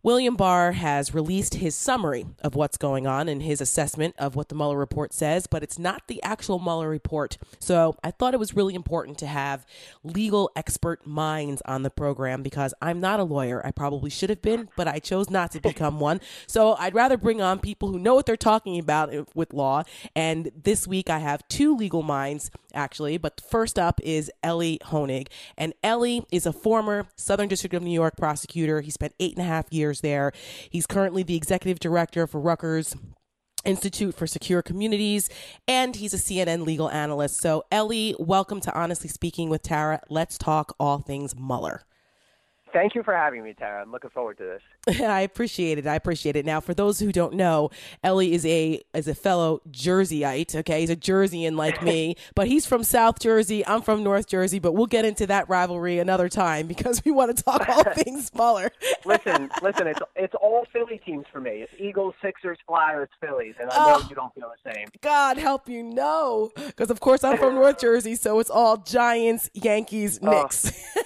A: William Barr has released his summary of what's going on and his assessment of what the Mueller report says, but it's not the actual Mueller report. So I thought it was really important to have legal expert minds on the program because I'm not a lawyer. I probably should have been, but I chose not to become one. So I'd rather bring on people who know what they're talking about uh, with law. And this week I have two legal minds, actually. But first up is Elie Honig. And Elie is a former Southern District of New York prosecutor. He spent eight and a half years there. He's currently the executive director for Rutgers Institute for Secure Communities, and he's a CNN legal analyst. So, Elie, welcome to Honestly Speaking with Tara. Let's talk all things Mueller.
B: Thank you for having me, Tara. I'm looking forward to this. (laughs)
A: I appreciate it. I appreciate it. Now, for those who don't know, Elie is a is a fellow Jerseyite. Okay, he's a Jerseyan like me, (laughs) but he's from South Jersey. I'm from North Jersey, but we'll get into that rivalry another time because we want to talk all (laughs) things Mueller.
B: listen, listen. It's it's all Philly teams for me. It's Eagles, Sixers, Flyers, Phillies, and I know oh, you don't feel the same.
A: God help you, no, because of course I'm from North Jersey, so it's all Giants, Yankees. Knicks. Oh.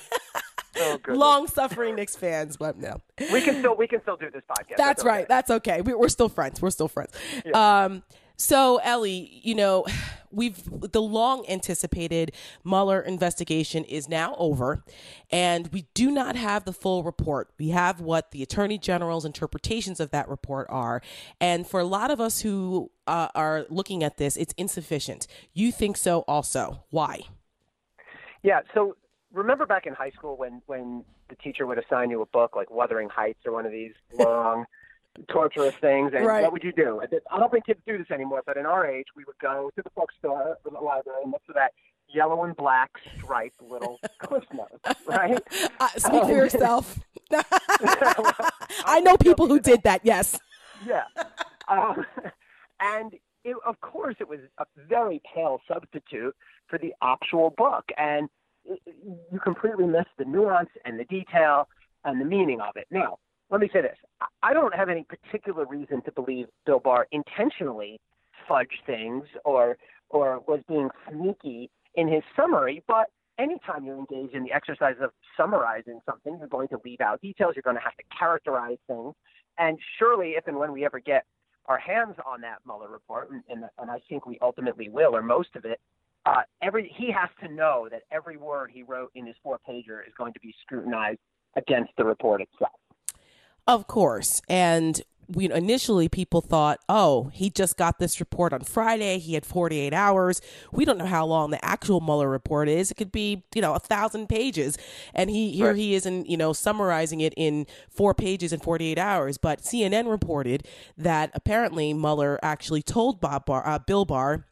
B: Oh, (laughs)
A: long suffering Knicks fans, but no.
B: We can still we can still do this podcast.
A: That's, That's right. That's okay. We, are still friends. We're still friends. Yeah. Um, so Elie, you know, we've the long anticipated Mueller investigation is now over, and we do not have the full report. We have what the Attorney General's interpretations of that report are, and for a lot of us who uh, are looking at this, it's insufficient. You think so, also? Why?
B: Yeah. So remember back in high school when when the teacher would assign you a book like Wuthering Heights or one of these (laughs) long torturous things and right. what would you do? I don't think kids do this anymore but in our age we would go to the bookstore or the library and look for that yellow and black striped little (laughs) cliff notes right?
A: Uh, speak um, for yourself. (laughs) I know people who did that yes.
B: Yeah. Um, and it, of course it was a very pale substitute for the actual book and you completely miss the nuance and the detail and the meaning of it. Now, let me say this. I don't have any particular reason to believe Bill Barr intentionally fudged things or or was being sneaky in his summary, but anytime you're engaged in the exercise of summarizing something, you're going to leave out details, you're going to have to characterize things. And surely if and when we ever get our hands on that Mueller report, and, and, and I think we ultimately will, or most of it, uh, every he has to know that every word he wrote in his four pager is going to be scrutinized against the report itself.
A: Of course, and we initially people thought, oh, he just got this report on Friday. He had 48 hours. We don't know how long the actual Mueller report is. It could be, you know, a thousand pages, and he here right. he is in, you know, summarizing it in four pages in 48 hours. But CNN reported that apparently Mueller actually told Bob Barr, uh, Bill Barr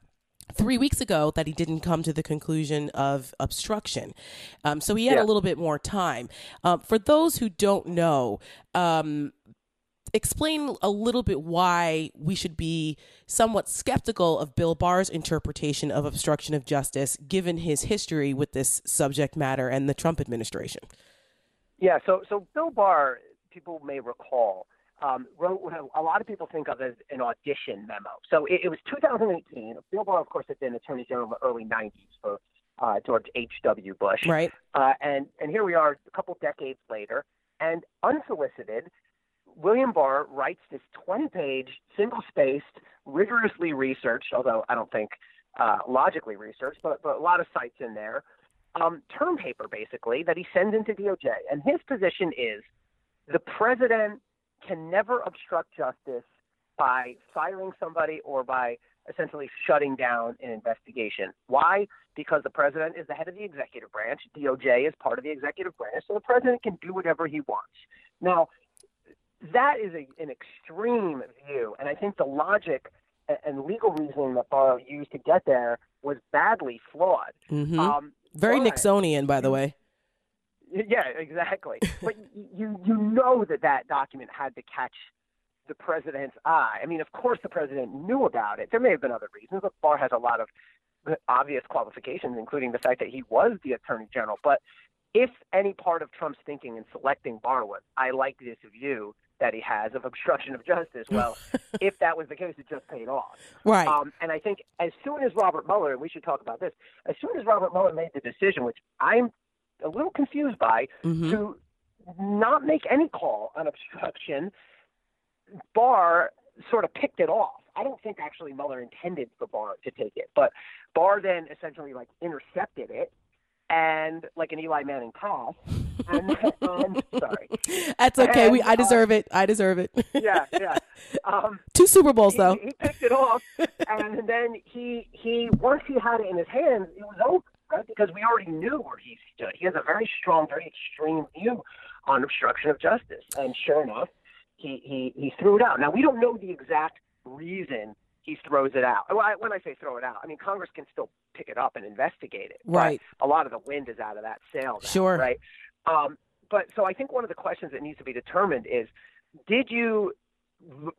A: three weeks ago that he didn't come to the conclusion of obstruction. Um, so he had yeah. a little bit more time. Um, for those who don't know, um, explain a little bit why we should be somewhat skeptical of Bill Barr's interpretation of obstruction of justice, given his history with this subject matter and the Trump administration.
B: Yeah, so so Bill Barr, people may recall, um, wrote what a lot of people think of as an audition memo. So it, it was 2018. Bill Barr, of course, had been Attorney General in the early 90s for uh, George H.W. Bush.
A: Right.
B: Uh, and, and here we are a couple decades later, and unsolicited, William Barr writes this 20 page, single spaced, rigorously researched, although I don't think uh, logically researched, but, but a lot of cites in there, um, term paper basically that he sends into DOJ. And his position is the president can never obstruct justice by firing somebody or by essentially shutting down an investigation. Why? Because the president is the head of the executive branch. DOJ is part of the executive branch, so the president can do whatever he wants. Now, that is a, an extreme view, and I think the logic and legal reasoning that Barr used to get there was badly flawed.
A: Mm-hmm. Um, Very Nixonian, by the way.
B: Yeah, exactly. but you you know that that document had to catch the president's eye. I mean, of course, the president knew about it. There may have been other reasons. But Barr has a lot of obvious qualifications, including the fact that he was the attorney general. But if any part of Trump's thinking in selecting Barr was, I like this view that he has of obstruction of justice. Well, (laughs) if that was the case, it just paid off.
A: Right.
B: Um, and I think as soon as Robert Mueller, and we should talk about this, as soon as Robert Mueller made the decision, which I'm a little confused by, mm-hmm. to not make any call on obstruction, Barr sort of picked it off. I don't think actually Mueller intended for Barr to take it, but Barr then essentially like intercepted it and like an Eli Manning pass. (laughs) And, and sorry,
A: that's okay.
B: And,
A: we I deserve
B: uh,
A: it. I deserve it.
B: yeah, yeah. (laughs) Um,
A: Two Super Bowls
B: he,
A: though.
B: he picked it off, (laughs) and then he he once he had it in his hands, it was over, right? Because we already knew where he stood. He has a very strong, very extreme view on obstruction of justice, and sure enough, he he he threw it out. Now we don't know the exact reason he throws it out. Well, I, when I say throw it out, I mean Congress can still pick it up and investigate it. but
A: Right.
B: A lot of the wind is out of that sail. now,
A: Sure.
B: Right. Um, but so I think one of the questions that needs to be determined is, did you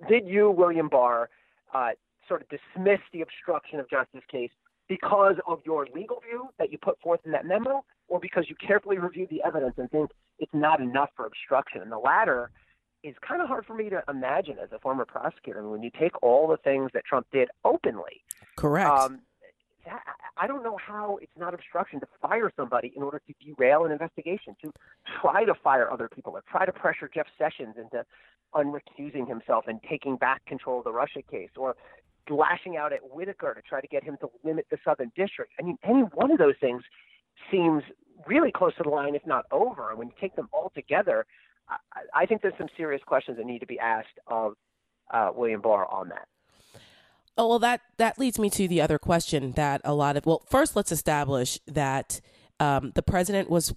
B: did you William Barr uh, sort of dismiss the obstruction of justice case because of your legal view that you put forth in that memo, or because you carefully reviewed the evidence and think it's not enough for obstruction? And the latter is kind of hard for me to imagine as a former prosecutor. I mean, when you take all the things that Trump did openly,
A: Correct.
B: um, that, I don't know how it's not obstruction to fire somebody in order to derail an investigation, to try to fire other people, or try to pressure Jeff Sessions into unrecusing himself and taking back control of the Russia case, or lashing out at Whitaker to try to get him to limit the Southern District. I mean, any one of those things seems really close to the line, if not over. And when you take them all together, I, I think there's some serious questions that need to be asked of uh, William Barr on that.
A: Oh, well, that that leads me to the other question that a lot of. Well, first, let's establish that um, the president was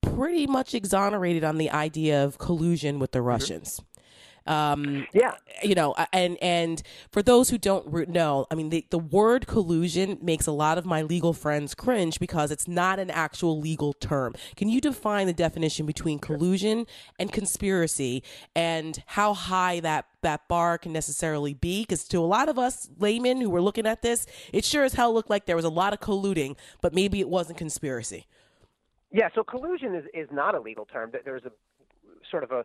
A: pretty much exonerated on the idea of collusion with the Russians. Um,
B: Yeah.
A: you know, and and for those who don't know, I mean, the the word collusion makes a lot of my legal friends cringe because it's not an actual legal term. Can you define the definition between collusion and conspiracy, and how high that that bar can necessarily be? Because to a lot of us laymen who were looking at this, it sure as hell looked like there was a lot of colluding, but maybe it wasn't conspiracy.
B: Yeah, so collusion is, is not a legal term. There- There's a sort of a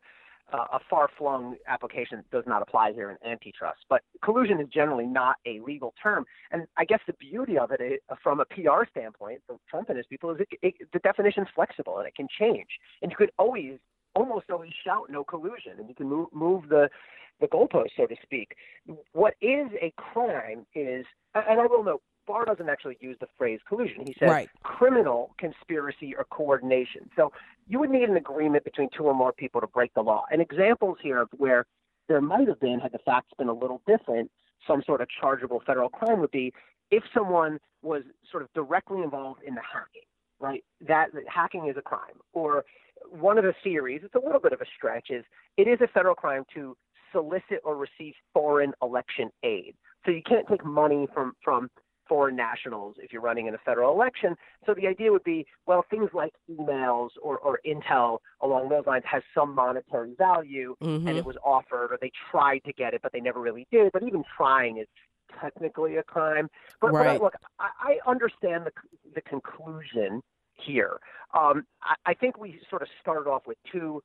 B: uh, a far-flung application that does not apply here in antitrust. But collusion is generally not a legal term. And I guess the beauty of it, from a PR standpoint, for Trump and his people, is it, it, the definition's flexible and it can change. And you could always, almost always shout no collusion, and you can move, move the the goalpost, so to speak. What is a crime is, and I will note, Barr doesn't actually use the phrase collusion. He says
A: Right.
B: criminal conspiracy or coordination. So you would need an agreement between two or more people to break the law. And examples here of where there might have been, had the facts been a little different, some sort of chargeable federal crime would be if someone was sort of directly involved in the hacking, right? That, that hacking is a crime. Or one of the theories, it's a little bit of a stretch, is it is a federal crime to solicit or receive foreign election aid. So you can't take money from from foreign nationals if you're running in a federal election. So the idea would be, well, things like emails or, or intel along those lines has some monetary value
A: Mhm.
B: and it was offered or they tried to get it but they never really did. But even trying is technically a crime. But, but
A: Right.
B: look, I, I understand the the conclusion here. Um, I, I think we sort of started off with two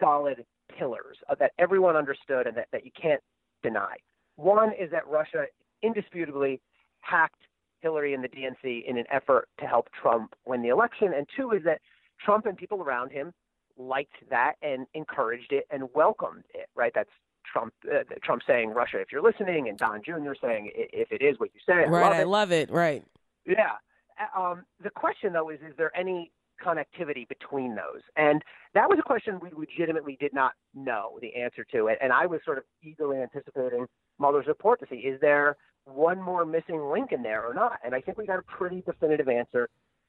B: solid pillars uh, that everyone understood and that, that you can't deny. One is that Russia indisputably hacked Hillary and the DNC in an effort to help Trump win the election. And two is that Trump and people around him liked that and encouraged it and welcomed it, right? That's Trump, uh, Trump saying, Russia, if you're listening, and Don Jr. saying, if it is what you say, I
A: Right,
B: love
A: I love it. Right.
B: Yeah. Um, the question, though, is is there any connectivity between those? And that was a question we legitimately did not know the answer to. And, and I was sort of eagerly anticipating Mueller's report to see is there one more missing link in there or not? And I think we got a pretty definitive answer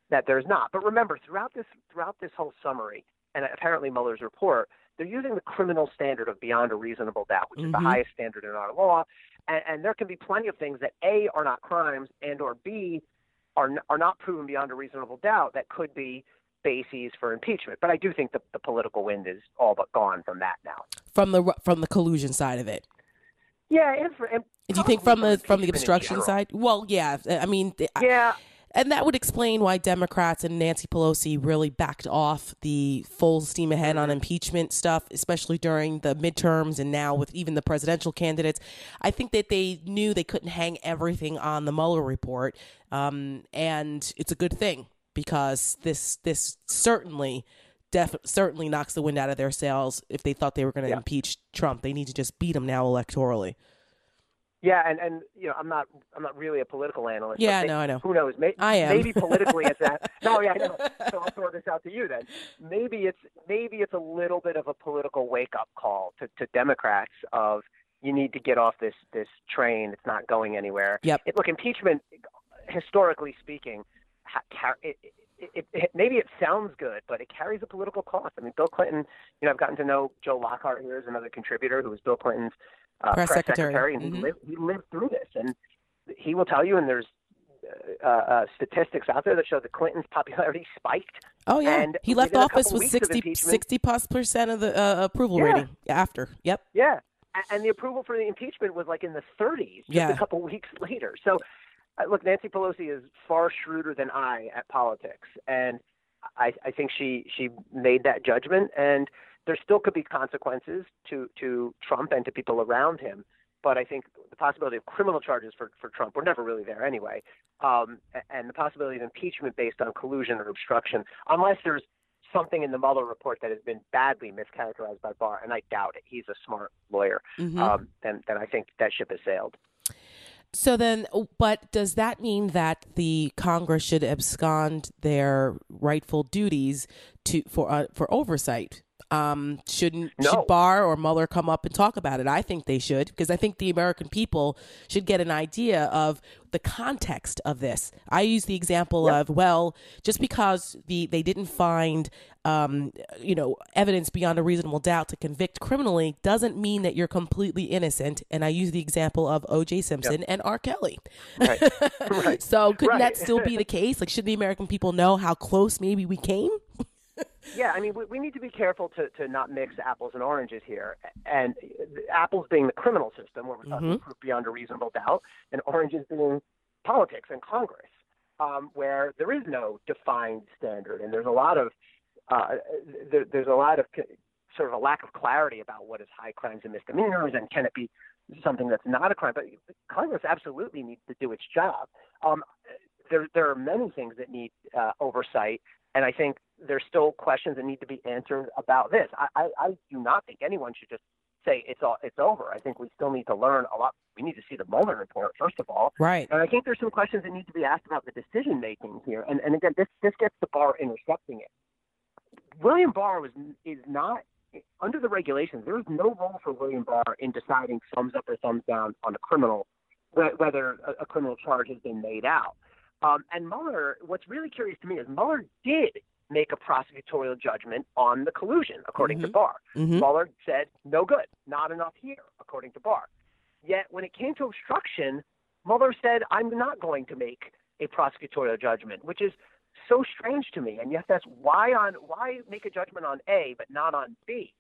B: that there's not. But remember, throughout this throughout this whole summary, and apparently Mueller's report, they're using the criminal standard of beyond a reasonable doubt, which is the
A: Mhm.
B: highest standard in our law. And, and there can be plenty of things that A are not crimes and or B are n- are not proven beyond a reasonable doubt that could be bases for impeachment. But I do think the, the political wind is all but gone from that now.
A: From the from the collusion side of it.
B: Yeah, and, for, and
A: Do you think from the from the obstruction side? Well, yeah. I mean, th- I-
B: Yeah,
A: and that would explain why Democrats and Nancy Pelosi really backed off the full steam ahead on impeachment stuff, especially during the midterms and now with even the presidential candidates. I think that they knew they couldn't hang everything on the Mueller report, um, and it's a good thing because this this certainly def- certainly knocks the wind out of their sails if they thought they were going to
B: Yeah.
A: impeach Trump. They need to just beat him now electorally.
B: Yeah, and and you know, I'm not I'm not really a political analyst.
A: Yeah,
B: may-
A: no, I know.
B: Who knows? May,
A: I am.
B: Maybe politically it's that. (laughs) No, yeah, I know. So I'll throw this out to you then. Maybe it's maybe it's a little bit of a political wake up call to, to Democrats of you need to get off this this train. It's not going anywhere.
A: Yep.
B: It, look, impeachment, historically speaking, it, it, it, maybe it sounds good, but it carries a political cost. I mean, Bill Clinton. You know, I've gotten to know Joe Lockhart here as another contributor who was Bill Clinton's uh,
A: Press secretary.
B: and
A: Mhm.
B: he, lived, he lived through this, and he will tell you. And there's uh, uh, statistics out there that show that Clinton's popularity (laughs) spiked.
A: Oh yeah,
B: And
A: he left office with
B: weeks of
A: 60, 60 plus percent of the uh, approval
B: Yeah.
A: rating after. Yep.
B: Yeah, and the approval for the impeachment was like in the 30s, just
A: Yeah.
B: a couple weeks later. So, look, Nancy Pelosi is far shrewder than I at politics, and I, I think she she made that judgment. And there still could be consequences to to Trump and to people around him. But I think the possibility of criminal charges for, for Trump were never really there anyway. Um, and the possibility of impeachment based on collusion or obstruction, unless there's something in the Mueller report that has been badly mischaracterized by Barr, and I doubt it. He's a smart lawyer.
A: Mhm.
B: Um, then I think that ship has sailed.
A: So then, but does that mean that the Congress should abscond their rightful duties to for uh, for oversight? Um, shouldn't
B: No.
A: should Barr or Mueller come up and talk about it? I think they should because I think the American people should get an idea of the context of this. I use the example
B: Yep.
A: of well, just because the they didn't find um, you know evidence beyond a reasonable doubt to convict criminally doesn't mean that you're completely innocent. And I use the example of O.J. Simpson and R. Kelly.
B: Right. (laughs) Right.
A: So couldn't that still (laughs) be the case? Like, should the American people know how close maybe we came?
B: Yeah, I mean, we, we need to be careful to, to not mix apples and oranges here. And the apples being the criminal system, where we're talking
A: Mhm.
B: proof beyond a reasonable doubt, and oranges being politics and Congress, um, where there is no defined standard, and there's a lot of uh, there, there's a lot of sort of a lack of clarity about what is high crimes and misdemeanors, and can it be something that's not a crime? But Congress absolutely needs to do its job. Um, there, there are many things that need uh, oversight, and I think there's still questions that need to be answered about this. I, I, I do not think anyone should just say it's all it's over. I think we still need to learn a lot. We need to see the Mueller report first of all,
A: Right.
B: and I think there's some questions that need to be asked about the decision making here. And and again, this this gets the Barr intercepting it. William Barr was is not under the regulations. There is no role for William Barr in deciding thumbs up or thumbs down on a criminal, whether a, a criminal charge has been made out. Um, and Mueller, what's really curious to me is Mueller did make a prosecutorial judgment on the collusion, according to
A: Mhm.
B: Barr.
A: hmm
B: Mueller said, no good, not enough here, according to Barr. Yet when it came to obstruction, Mueller said, I'm not going to make a prosecutorial judgment, which is so strange to me. And yet that's why on why make a judgment on A but not on B?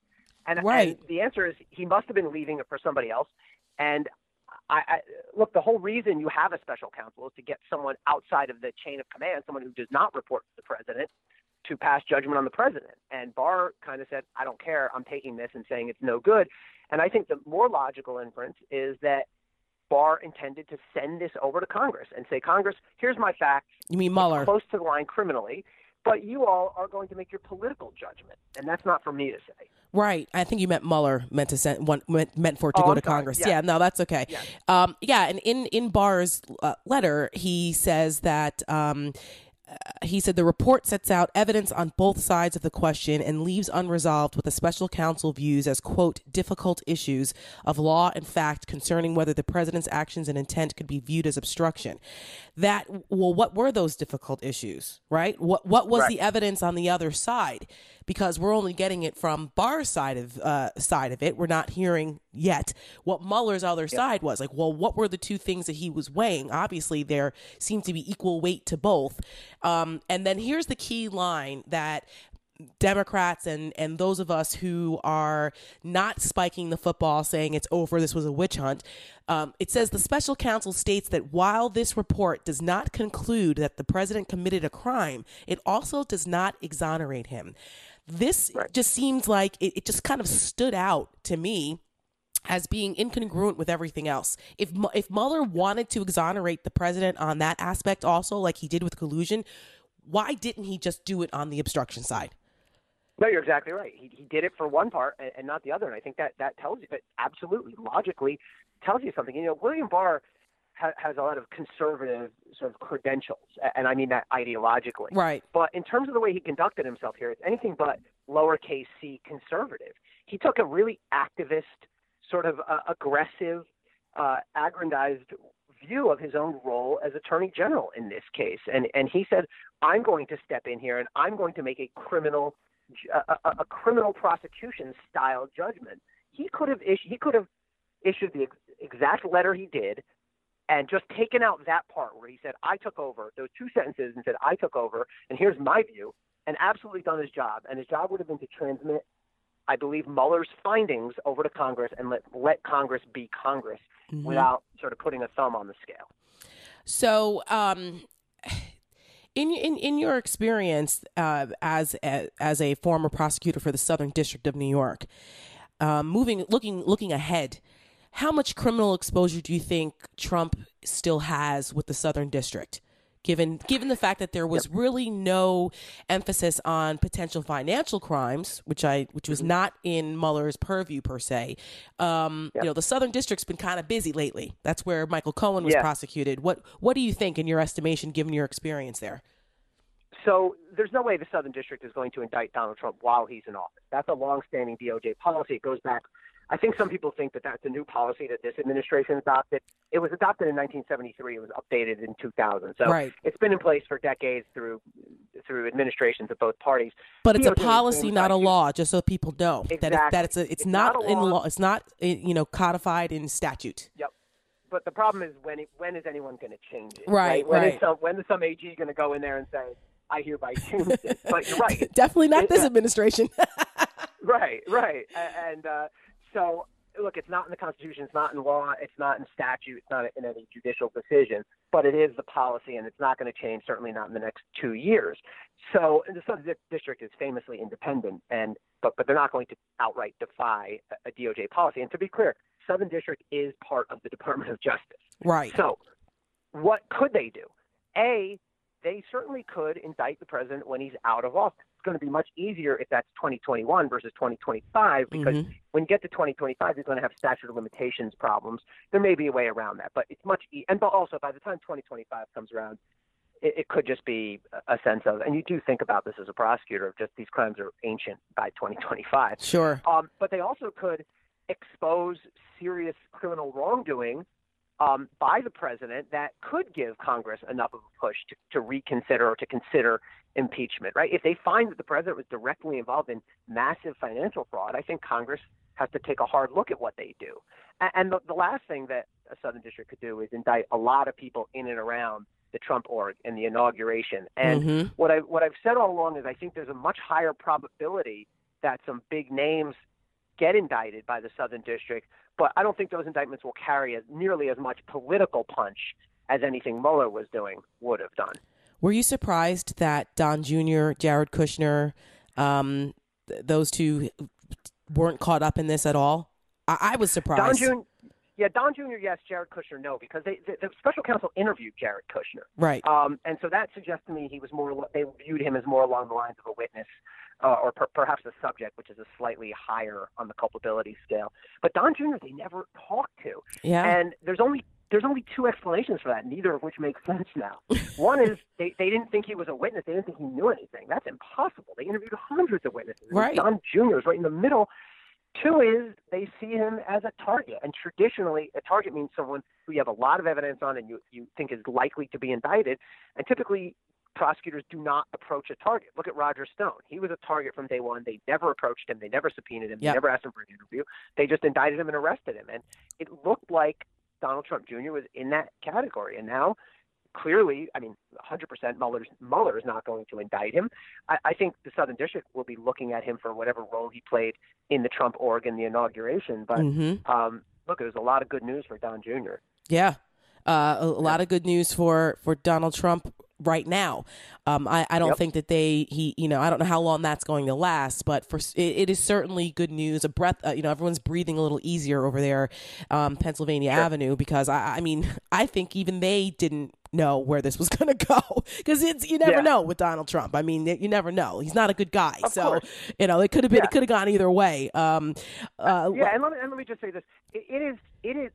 B: And,
A: Right.
B: and the answer is he must have been leaving it for somebody else. And I, I look, the whole reason you have a special counsel is to get someone outside of the chain of command, someone who does not report to the president, to pass judgment on the president. And Barr kind of said, I don't care. I'm taking this and saying it's no good. And I think the more logical inference is that Barr intended to send this over to Congress and say, Congress, here's my facts.
A: You mean Mueller?
B: close to the line criminally, but you all are going to make your political judgment. And that's not for me to say.
A: Right. I think you meant Mueller meant to send one meant, meant for it to
B: Oh,
A: go
B: I'm
A: to
B: sorry.
A: Congress.
B: Yeah.
A: Yeah. No, that's okay.
B: Yeah.
A: Um, yeah. And in in Barr's uh, letter, he says that. Um, he said the report sets out evidence on both sides of the question and leaves unresolved what the special counsel views as quote difficult issues of law and fact concerning whether the president's actions and intent could be viewed as obstruction. That well, what were those difficult issues, right? What what was
B: Right.
A: the evidence on the other side? Because we're only getting it from Barr's side of uh, side of it. We're not hearing yet what Mueller's other side was. Like, well, what were the two things that he was weighing? Obviously, there seemed to be equal weight to both. Um, and then here's the key line that Democrats and and those of us who are not spiking the football, saying it's over, this was a witch hunt. Um, it says the special counsel states that while this report does not conclude that the president committed a crime, it also does not exonerate him. This
B: Right.
A: just seems like it, it just kind of stood out to me as being incongruent with everything else. If if Mueller wanted to exonerate the president on that aspect also, like he did with collusion, why didn't he just do it on the obstruction side?
B: No, you're exactly right. He, he did it for one part and, and not the other. And I think that that tells you that absolutely logically tells you something. You know, William Barr ha- has a lot of conservative sort of credentials, and I mean that ideologically.
A: Right.
B: But in terms of the way he conducted himself here, it's anything but lowercase c conservative. He took a really activist, sort of uh, aggressive, uh, aggrandized view of his own role as attorney general in this case, and and he said, "I'm going to step in here and I'm going to make a criminal." A, a, a criminal prosecution style judgment. He could have issued. He could have issued the ex- exact letter he did, and just taken out that part where he said, I took over, those two sentences, and said, I took over, and here's my view, and absolutely done his job. And his job would have been to transmit, I believe, Mueller's findings over to Congress and let, let Congress be Congress mm-hmm. without sort of putting a thumb on the scale.
A: So, um, in, in, in your experience uh, as, as a former prosecutor for the Southern District of New York, um, moving looking looking ahead, how much criminal exposure do you think Trump still has with the Southern District? Given given the fact that there was yep. really no emphasis on potential financial crimes, which I which was mm-hmm. not in Mueller's purview per se, um, yep. you know the Southern District's been kind of busy lately. That's where Michael Cohen was prosecuted. What what do you think, in your estimation, given your experience there?
B: So there's no way the Southern District is going to indict Donald Trump while he's in office. That's a longstanding DOJ policy. It goes back I think some people think that that's a new policy that this administration adopted. It was adopted in 1973. It was updated in 2000. So
A: right.
B: it's been in place for decades through through administrations of both parties.
A: But it's a policy, not a law. Just so people know
B: exactly.
A: that, it, that it's a, it's, it's not, not in law. It's not you know codified in statute.
B: Yep. But the problem is when it, when is anyone going to change it?
A: Right.
B: right? When
A: right.
B: Is some, when is some AG going to go in there and say, "I hereby change it"? But you're right. (laughs)
A: Definitely not it, this uh, administration. (laughs)
B: right. Right. And. Uh, so look, it's not in the Constitution, it's not in law, it's not in statute, it's not in any judicial decision, but it is the policy, and it's not going to change. Certainly not in the next two years. So the Southern District is famously independent, and but but they're not going to outright defy a, a DOJ policy. And to be clear, Southern District is part of the Department of Justice.
A: Right.
B: So, what could they do? A, they certainly could indict the president when he's out of office going to be much easier if that's 2021 versus 2025 because mm-hmm. when you get to 2025, you're going to have statute of limitations problems. There may be a way around that, but it's much e- and but also by the time 2025 comes around, it, it could just be a sense of and you do think about this as a prosecutor of just these crimes are ancient by 2025.
A: Sure.
B: Um, but they also could expose serious criminal wrongdoing um, by the president that could give Congress enough of a push to, to reconsider or to consider impeachment, right? If they find that the president was directly involved in massive financial fraud, I think Congress has to take a hard look at what they do. And, and the, the last thing that a Southern District could do is indict a lot of people in and around the Trump org and the inauguration. And
A: mm-hmm.
B: what I what I've said all along is I think there's a much higher probability that some big names get indicted by the Southern District, but I don't think those indictments will carry as nearly as much political punch as anything Mueller was doing would have done.
A: Were you surprised that Don Jr., Jared Kushner, um, th- those two weren't caught up in this at all? I, I was surprised.
B: Don Jr. Yeah, Don Jr. Yes, Jared Kushner no, because they, the, the special counsel interviewed Jared Kushner,
A: right?
B: Um, and so that suggests to me he was more. They viewed him as more along the lines of a witness, uh, or per, perhaps a subject, which is a slightly higher on the culpability scale. But Don Jr. they never talked to.
A: Yeah.
B: And there's only there's only two explanations for that, neither of which makes (laughs) sense now. One is they, they didn't think he was a witness. They didn't think he knew anything. That's impossible. They interviewed hundreds of witnesses.
A: Right.
B: Don Jr. is right in the middle. Two is they see him as a target. And traditionally, a target means someone who you have a lot of evidence on and you, you think is likely to be indicted. And typically, prosecutors do not approach a target. Look at Roger Stone. He was a target from day one. They never approached him. They never subpoenaed him. Yep. They never asked him for an interview. They just indicted him and arrested him. And it looked like Donald Trump Jr. was in that category. And now, clearly, I mean, 100% Mueller's, Mueller is not going to indict him. I, I think the Southern District will be looking at him for whatever role he played in the Trump org in the inauguration. But
A: mm-hmm.
B: um, look, there's a lot of good news for Don Jr.
A: Yeah. Uh, a, a lot of good news for, for Donald Trump right now. Um, I, I don't yep. think that they he you know I don't know how long that's going to last, but for it, it is certainly good news. A breath, uh, you know, everyone's breathing a little easier over there, um, Pennsylvania sure. Avenue, because I, I mean (laughs) I think even they didn't know where this was (laughs) going to go because it's you never
B: Yeah.
A: know with Donald Trump. I mean, you never know. He's not a good guy,
B: Of
A: so
B: course.
A: you know it could have been
B: Yeah.
A: it could have gone either way. Um, uh,
B: yeah, and let, me, and let me just say this: it, it is, it is.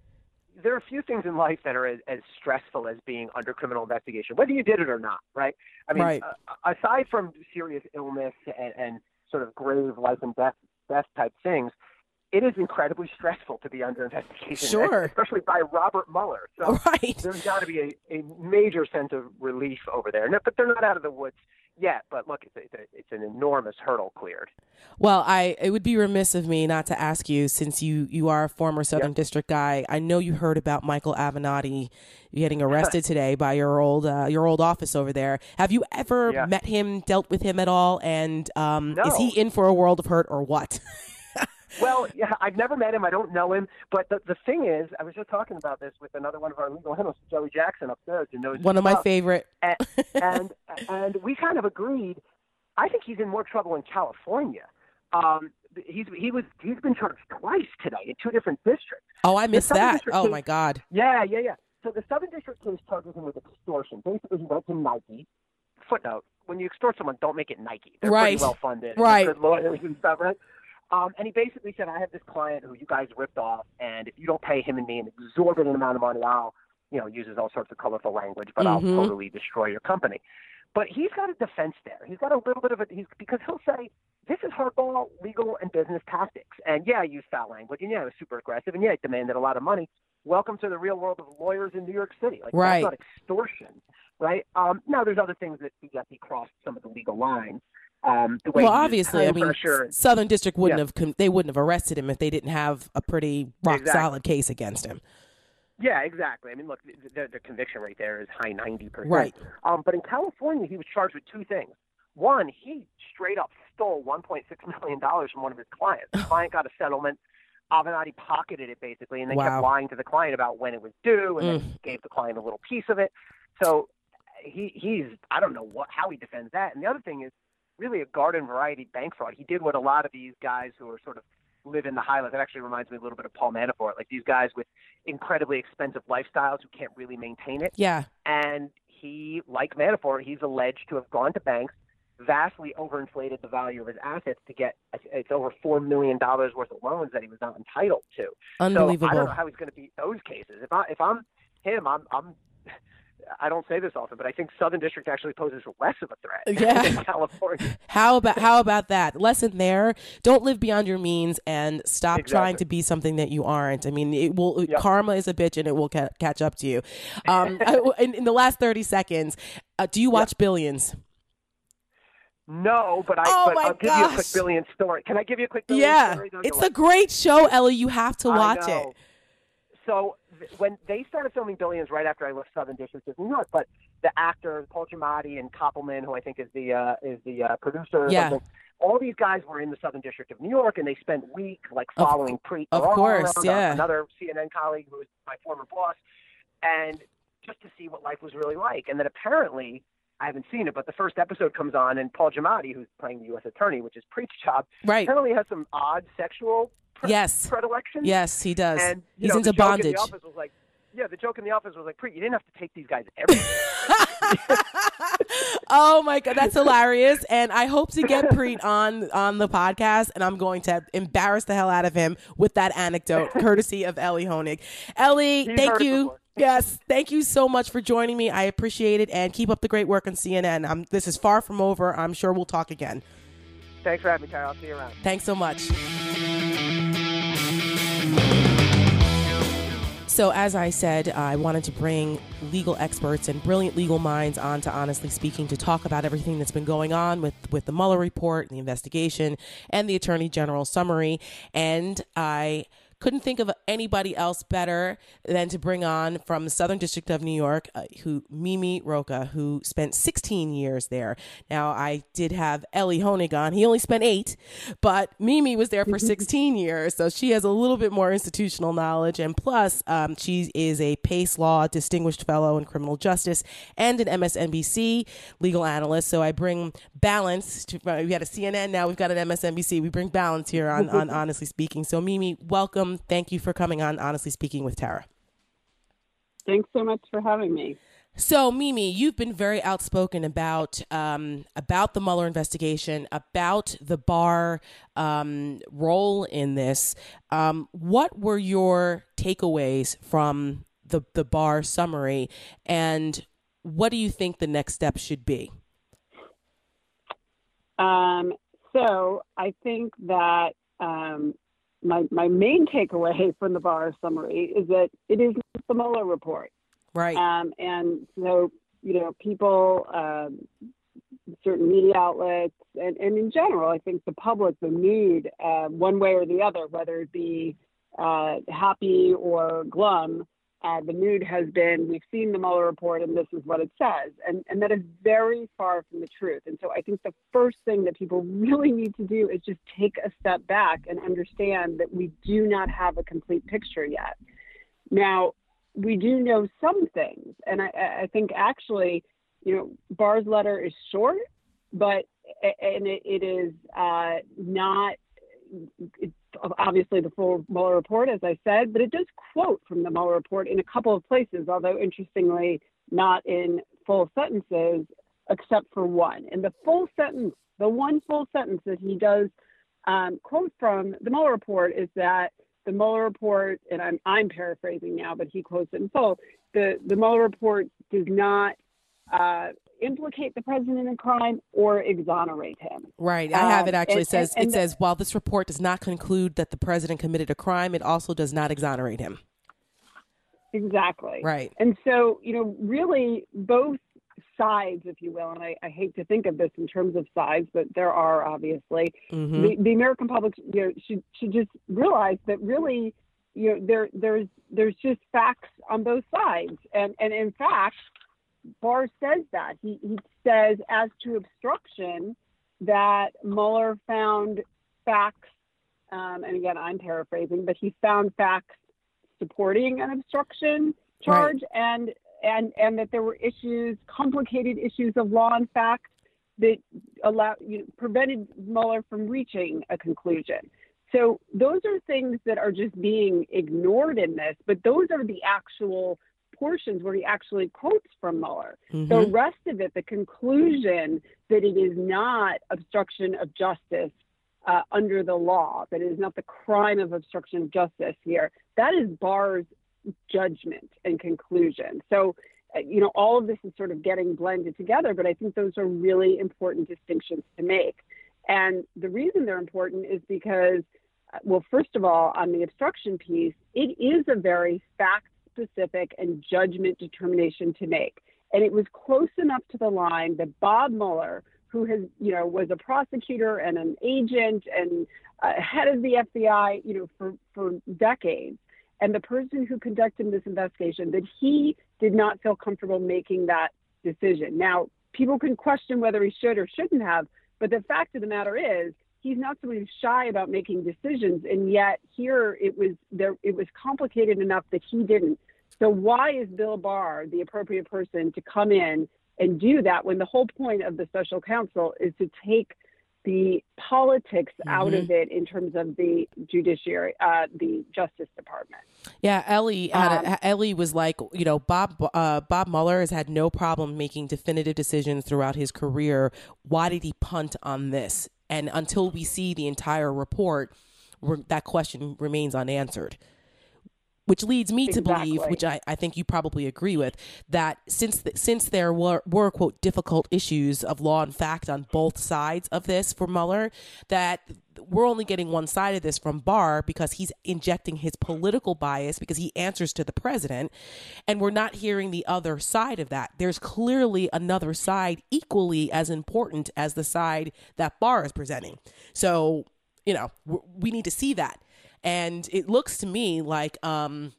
B: There are a few things in life that are as, as stressful as being under criminal investigation, whether you did it or not, right? I mean,
A: Right.
B: uh, aside from serious illness and, and sort of grave life and death, death type things, it is incredibly stressful to be under investigation,
A: Sure.
B: especially by Robert Mueller. So
A: right.
B: there's got to be a, a major sense of relief over there. No, but they're not out of the woods yet. But look, it's, a, it's an enormous hurdle cleared.
A: Well, I it would be remiss of me not to ask you since you you are a former Southern
B: Yep.
A: District guy. I know you heard about Michael Avenatti getting (laughs) arrested today by your old uh, your old office over there. Have you ever
B: Yeah.
A: met him, dealt with him at all? And um, is he in for a world of hurt or what? (laughs)
B: Well, yeah, I've never met him. I don't know him. But the, the thing is, I was just talking about this with another one of our legal analysts, Joey Jackson, upstairs, who knows
A: One of my favorite.
B: and, (laughs) and and we kind of agreed. I think he's in more trouble in California. Um, he's he was he's been charged twice today in two different districts.
A: Oh, I missed that. Oh
B: case-
A: my God.
B: Yeah, yeah, yeah. So the Southern District case charges him with extortion. Basically, he went to Nike. Footnote: When you extort someone, don't make it Nike. They're
A: Right.
B: pretty well funded.
A: Right.
B: Good lawyers and stuff, right? Um, and he basically said, "I have this client who you guys ripped off, and if you don't pay him and me an exorbitant amount of money, I'll, you know, uses all sorts of colorful language, but
A: Mhm.
B: I'll totally destroy your company." But he's got a defense there. He's got a little bit of a he's because he'll say, "This is hardball legal and business tactics." And yeah, I used foul language, and yeah, I was super aggressive, and yeah, I demanded a lot of money. Welcome to the real world of lawyers in New York City. Like
A: Right.
B: that's not extortion, right? Um, now there's other things that he he crossed some of the legal lines. Um, the way
A: Well, obviously, I mean,
B: pressure.
A: S- Southern District wouldn't
B: Yeah.
A: have they wouldn't have arrested him if they didn't have a pretty rock
B: Exactly.
A: solid case against him.
B: Yeah, exactly. I mean, look, the, the, the conviction rate there is high 90%.
A: Right.
B: Um, but in California, he was charged with two things. One, he straight up stole $1.6 million from one of his clients. The (sighs) client got a settlement. Avenatti pocketed it basically, and then
A: Wow.
B: kept lying to the client about when it was due, and then gave the client a little piece of it. So he he's I don't know what how he defends that. And the other thing is really a garden variety bank fraud. He did what a lot of these guys who are sort of live in the highlights. It actually reminds me a little bit of Paul Manafort, like these guys with incredibly expensive lifestyles who can't really maintain it.
A: Yeah.
B: And he, like Manafort, he's alleged to have gone to banks, vastly overinflated the value of his assets to get it's over four million dollars worth of loans that he was not entitled to. So I don't know how he's going to beat those cases. If I if I'm him, I'm I'm. I don't say this often, but I think Southern District actually poses less of a threat (laughs)
A: Yeah.
B: than California.
A: How about how about that lesson there? Don't live beyond your means and stop
B: Exactly.
A: trying to be something that you aren't. I mean, it will
B: Yep.
A: karma is a bitch and it will ca- catch up to you. Um, (laughs) in, in the last thirty seconds, uh, do you watch Billions?
B: No, but I
A: Oh
B: but I'll give you a quick
A: gosh.
B: billion story. Can I give you a quick billion
A: Yeah,
B: story?
A: it's a great show, Elie. You have to watch it.
B: So when they started filming Billions right after I left Southern District of New York, but the actor Paul Giamatti and Koppelman, who I think is the uh, is the uh, producer,
A: Yeah.
B: something, all these guys were in the Southern District of New York, and they spent weeks like
A: Of-
B: following Preet.
A: of course, yeah.
B: Another CNN colleague who was my former boss, and just to see what life was really like. And then apparently. I haven't seen it, but the first episode comes on, and Paul Giamatti, who's playing the U.S. attorney, which is Preet's job,
A: Right.
B: apparently has some odd sexual pre-
A: Yes.
B: predilections.
A: Yes, he does.
B: And
A: He's
B: know,
A: into bondage.
B: In the office was like, yeah, the joke in the office was like, "Preet, you didn't have to take these guys everywhere." (laughs)
A: oh my god, that's hilarious! And I hope to get Preet on on the podcast, and I'm going to embarrass the hell out of him with that anecdote, courtesy of Elie Honig. Elie,
B: He's
A: thank you.
B: before.
A: Yes, thank you so much for joining me. I appreciate it, and keep up the great work on CNN. I'm, this is far from over. I'm sure we'll talk again.
B: Thanks for having me, Tyler. I'll see you around.
A: Thanks so much. So, as I said, I wanted to bring legal experts and brilliant legal minds on to Honestly Speaking to talk about everything that's been going on with, with the Mueller report, the investigation, and the Attorney General summary. And I couldn't think of anybody else better than to bring on from the Southern District of New York, uh, who Mimi Rocah, who spent 16 years there. Now, I did have Elie Honig on. He only spent eight, but Mimi was there for (laughs) 16 years, so she has a little bit more institutional knowledge. And plus, um, she is a Pace Law Distinguished Fellow in Criminal Justice and an MSNBC legal analyst. So I bring balance. To, uh, we had a CNN, now we've got an MSNBC. We bring balance here on, (laughs) on Honestly Speaking. So Mimi, welcome. Thank you for coming on Honestly Speaking with Tara.
C: Thanks so much for having me.
A: So, Mimi, you've been very outspoken about um, about the Mueller investigation, about the Barr um, role in this. Um, what were your takeaways from the the Barr summary, and what do you think the next step should be?
C: Um, so, I think that um, my my main takeaway (laughs) from the Barr summary is that it is the Mueller report.
A: Right.
C: Um, and so, you know, people, um, certain media outlets, and, and in general, I think the public, the mood, uh, one way or the other, whether it be uh, happy or glum, uh, the mood has been we've seen the Mueller report and this is what it says. And, and that is very far from the truth. And so I think the first thing that people (laughs) really need to do is just take a step back and understand that we do not have a complete picture yet. Now, we do know some things, and I, I think actually, you know, Barr's letter is short, but and it, it is uh, not obviously the full Mueller report, as I said, but it does quote from the Mueller report in a couple of places, although interestingly, not in full sentences, except for one. And the full sentence, the one full sentence that he does um, quote from the Mueller report is that the Mueller report, and I'm, I'm paraphrasing now, but he quotes it in full. The, the Mueller report does not uh, implicate the president in crime or exonerate him.
A: Right. I have it um, actually um, says and, and, it says while this report does not conclude that the president committed a crime, it also does not exonerate him.
C: Exactly.
A: Right.
C: And so, you know, really both sides, if you will, and I, I, hate to think of this in terms of sides, but there are obviously mm-hmm. the, the, American public you know, should should just realize that really, you know, there there's there's just facts on both sides, and and in fact, Barr says that he he says as to obstruction that Mueller found facts, um, and again I'm paraphrasing, but he found facts supporting an obstruction charge right. and and and that there were issues, complicated issues of law and fact that allowed you know, prevented Mueller from reaching a conclusion. So those are things that are just being ignored in this, but those are the actual portions where he actually quotes from Mueller. Mm-hmm. The rest of it, the conclusion that it is not obstruction of justice uh, under the law, that it is not the crime of obstruction of justice here, that is Barr's judgment and conclusion. So, uh, you know, all of this is sort of getting blended together, but I think those are really important distinctions to make. And the reason they're important is because, uh, well, first of all, on the obstruction piece, it is a very fact specific and judgment determination to make. And it was close enough to the line that Bob Mueller, who has, you know, was a prosecutor and an agent and uh, head of the FBI, you know, for, for decades, and the person who conducted this investigation that he did not feel comfortable making that decision. Now, people can question whether he should or shouldn't have, but the fact of the matter is he's not someone who's shy about making decisions, and yet here it was there it was complicated enough that he didn't. So why is Bill Barr the appropriate person to come in and do that when the whole point of the special counsel is to take the politics mm-hmm. out of it in terms of the judiciary, uh, the Justice Department.
A: Yeah, Elie um, a, Elie was like, you know, Bob uh, Bob Mueller has had no problem making definitive decisions throughout his career. Why did he punt on this? And until we see the entire report, that question remains unanswered which leads me exactly. to believe, which I, I think you probably agree with, that since the, since there were, were quote difficult issues of law and fact on both sides of this for Mueller, that we're only getting one side of this from Barr because he's injecting his political bias because he answers to the president, and we're not hearing the other side of that. There's clearly another side equally as important as the side that Barr is presenting. So you know we need to see that and it looks to me like um,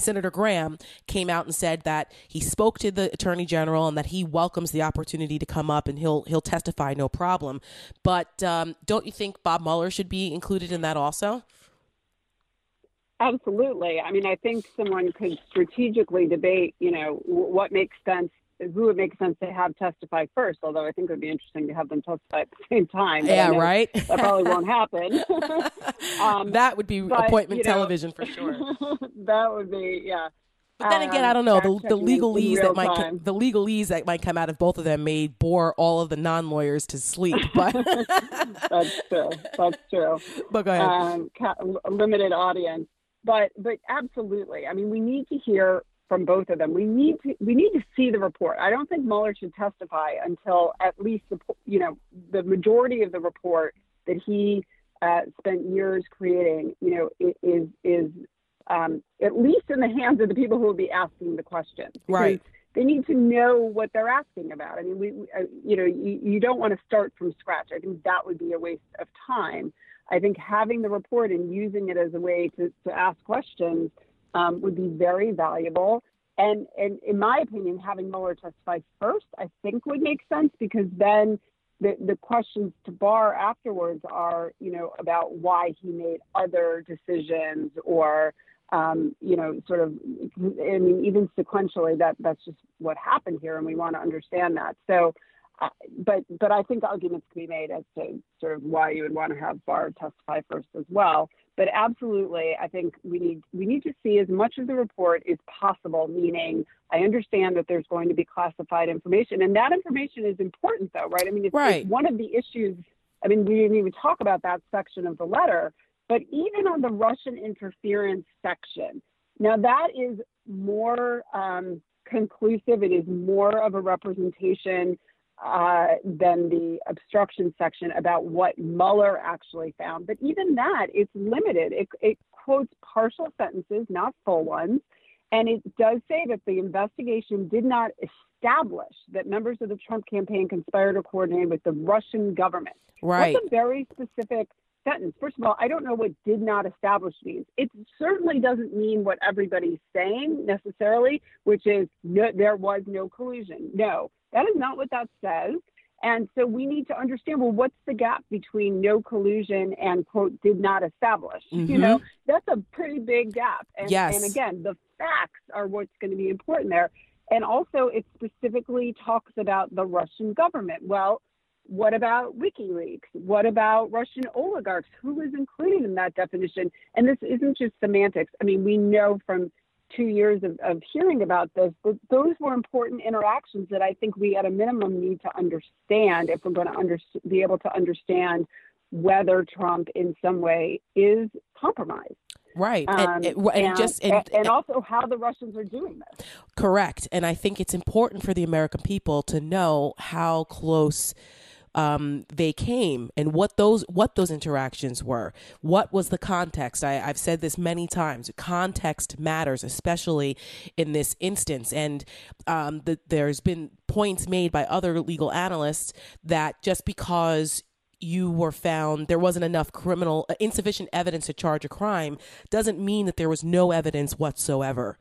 A: Senator Graham came out and said that he spoke to the attorney general and that he welcomes the opportunity to come up and he'll he'll testify no problem. But um, don't you think Bob Mueller should be included in that also?
C: Absolutely. I mean, I think someone could strategically debate, you know, what makes sense who would make sense to have testify first. Although I think it would be interesting to have them testify at the same time.
A: Yeah, right.
C: that probably won't happen. (laughs)
A: um, that would be but, appointment you know, television for sure. (laughs)
C: that would be yeah.
A: But then again, um, I don't know the, the legalese that might time. the legalese that might come out of both of them may bore all of the non lawyers to sleep. (laughs) But
C: that's true. That's true.
A: But go ahead. Um,
C: limited audience, but but absolutely. I mean, we need to hear from both of them. We need to we need to see the report. I don't think Mueller should testify until at least the you know the majority of the report that he uh, spent years creating, you know, is is um, at least in the hands of the people who will be asking the questions.
A: Right.
C: They need to know what they're asking about. I mean, we, we uh, you know, you, you don't want to start from scratch. I think that would be a waste of time. I think having the report and using it as a way to, to ask questions um, would be very valuable. And, and in my opinion, having Mueller testify first, I think would make sense because then the, the questions to Barr afterwards are, you know, about why he made other decisions or um, you know, sort of, I mean, even sequentially, that that's just what happened here, and we want to understand that. So, uh, but but I think arguments can be made as to sort of why you would want to have Barr testify first as well. But absolutely, I think we need we need to see as much of the report as possible. Meaning, I understand that there's going to be classified information, and that information is important, though, right? I mean, it's,
A: right.
C: it's one of the issues. I mean, we didn't even talk about that section of the letter but even on the Russian interference section, now that is more um, conclusive. It is more of a representation uh, than the obstruction section about what Mueller actually found. But even that, it's limited. It, it quotes partial sentences, not full ones. And it does say that the investigation did not establish that members of the Trump campaign conspired or coordinated with the Russian government.
A: Right.
C: That's a very specific sentence. First of all, I don't know what did not establish means. It certainly doesn't mean what everybody's saying necessarily, which is no, there was no collusion. No, that is not what that says. And so we need to understand well, what's the gap between no collusion and quote did not establish? Mm-hmm. You know, that's a pretty big gap. And,
A: yes.
C: and again, the facts are what's going to be important there. And also, it specifically talks about the Russian government. Well, what about WikiLeaks? What about Russian oligarchs? Who is included in that definition? And this isn't just semantics. I mean, we know from two years of, of hearing about this, but those were important interactions that I think we, at a minimum, need to understand if we're going to under, be able to understand whether Trump, in some way, is compromised.
A: Right. Um, and, and, and, just
C: and, and, also how the Russians are doing this.
A: Correct. And I think it's important for the American people to know how close um, they came and what those what those interactions were. What was the context? I, I've said this many times. Context matters, especially in this instance. And um, the, there's been points made by other legal analysts that just because you were found there wasn't enough criminal uh, insufficient evidence to charge a crime doesn't mean that there was no evidence whatsoever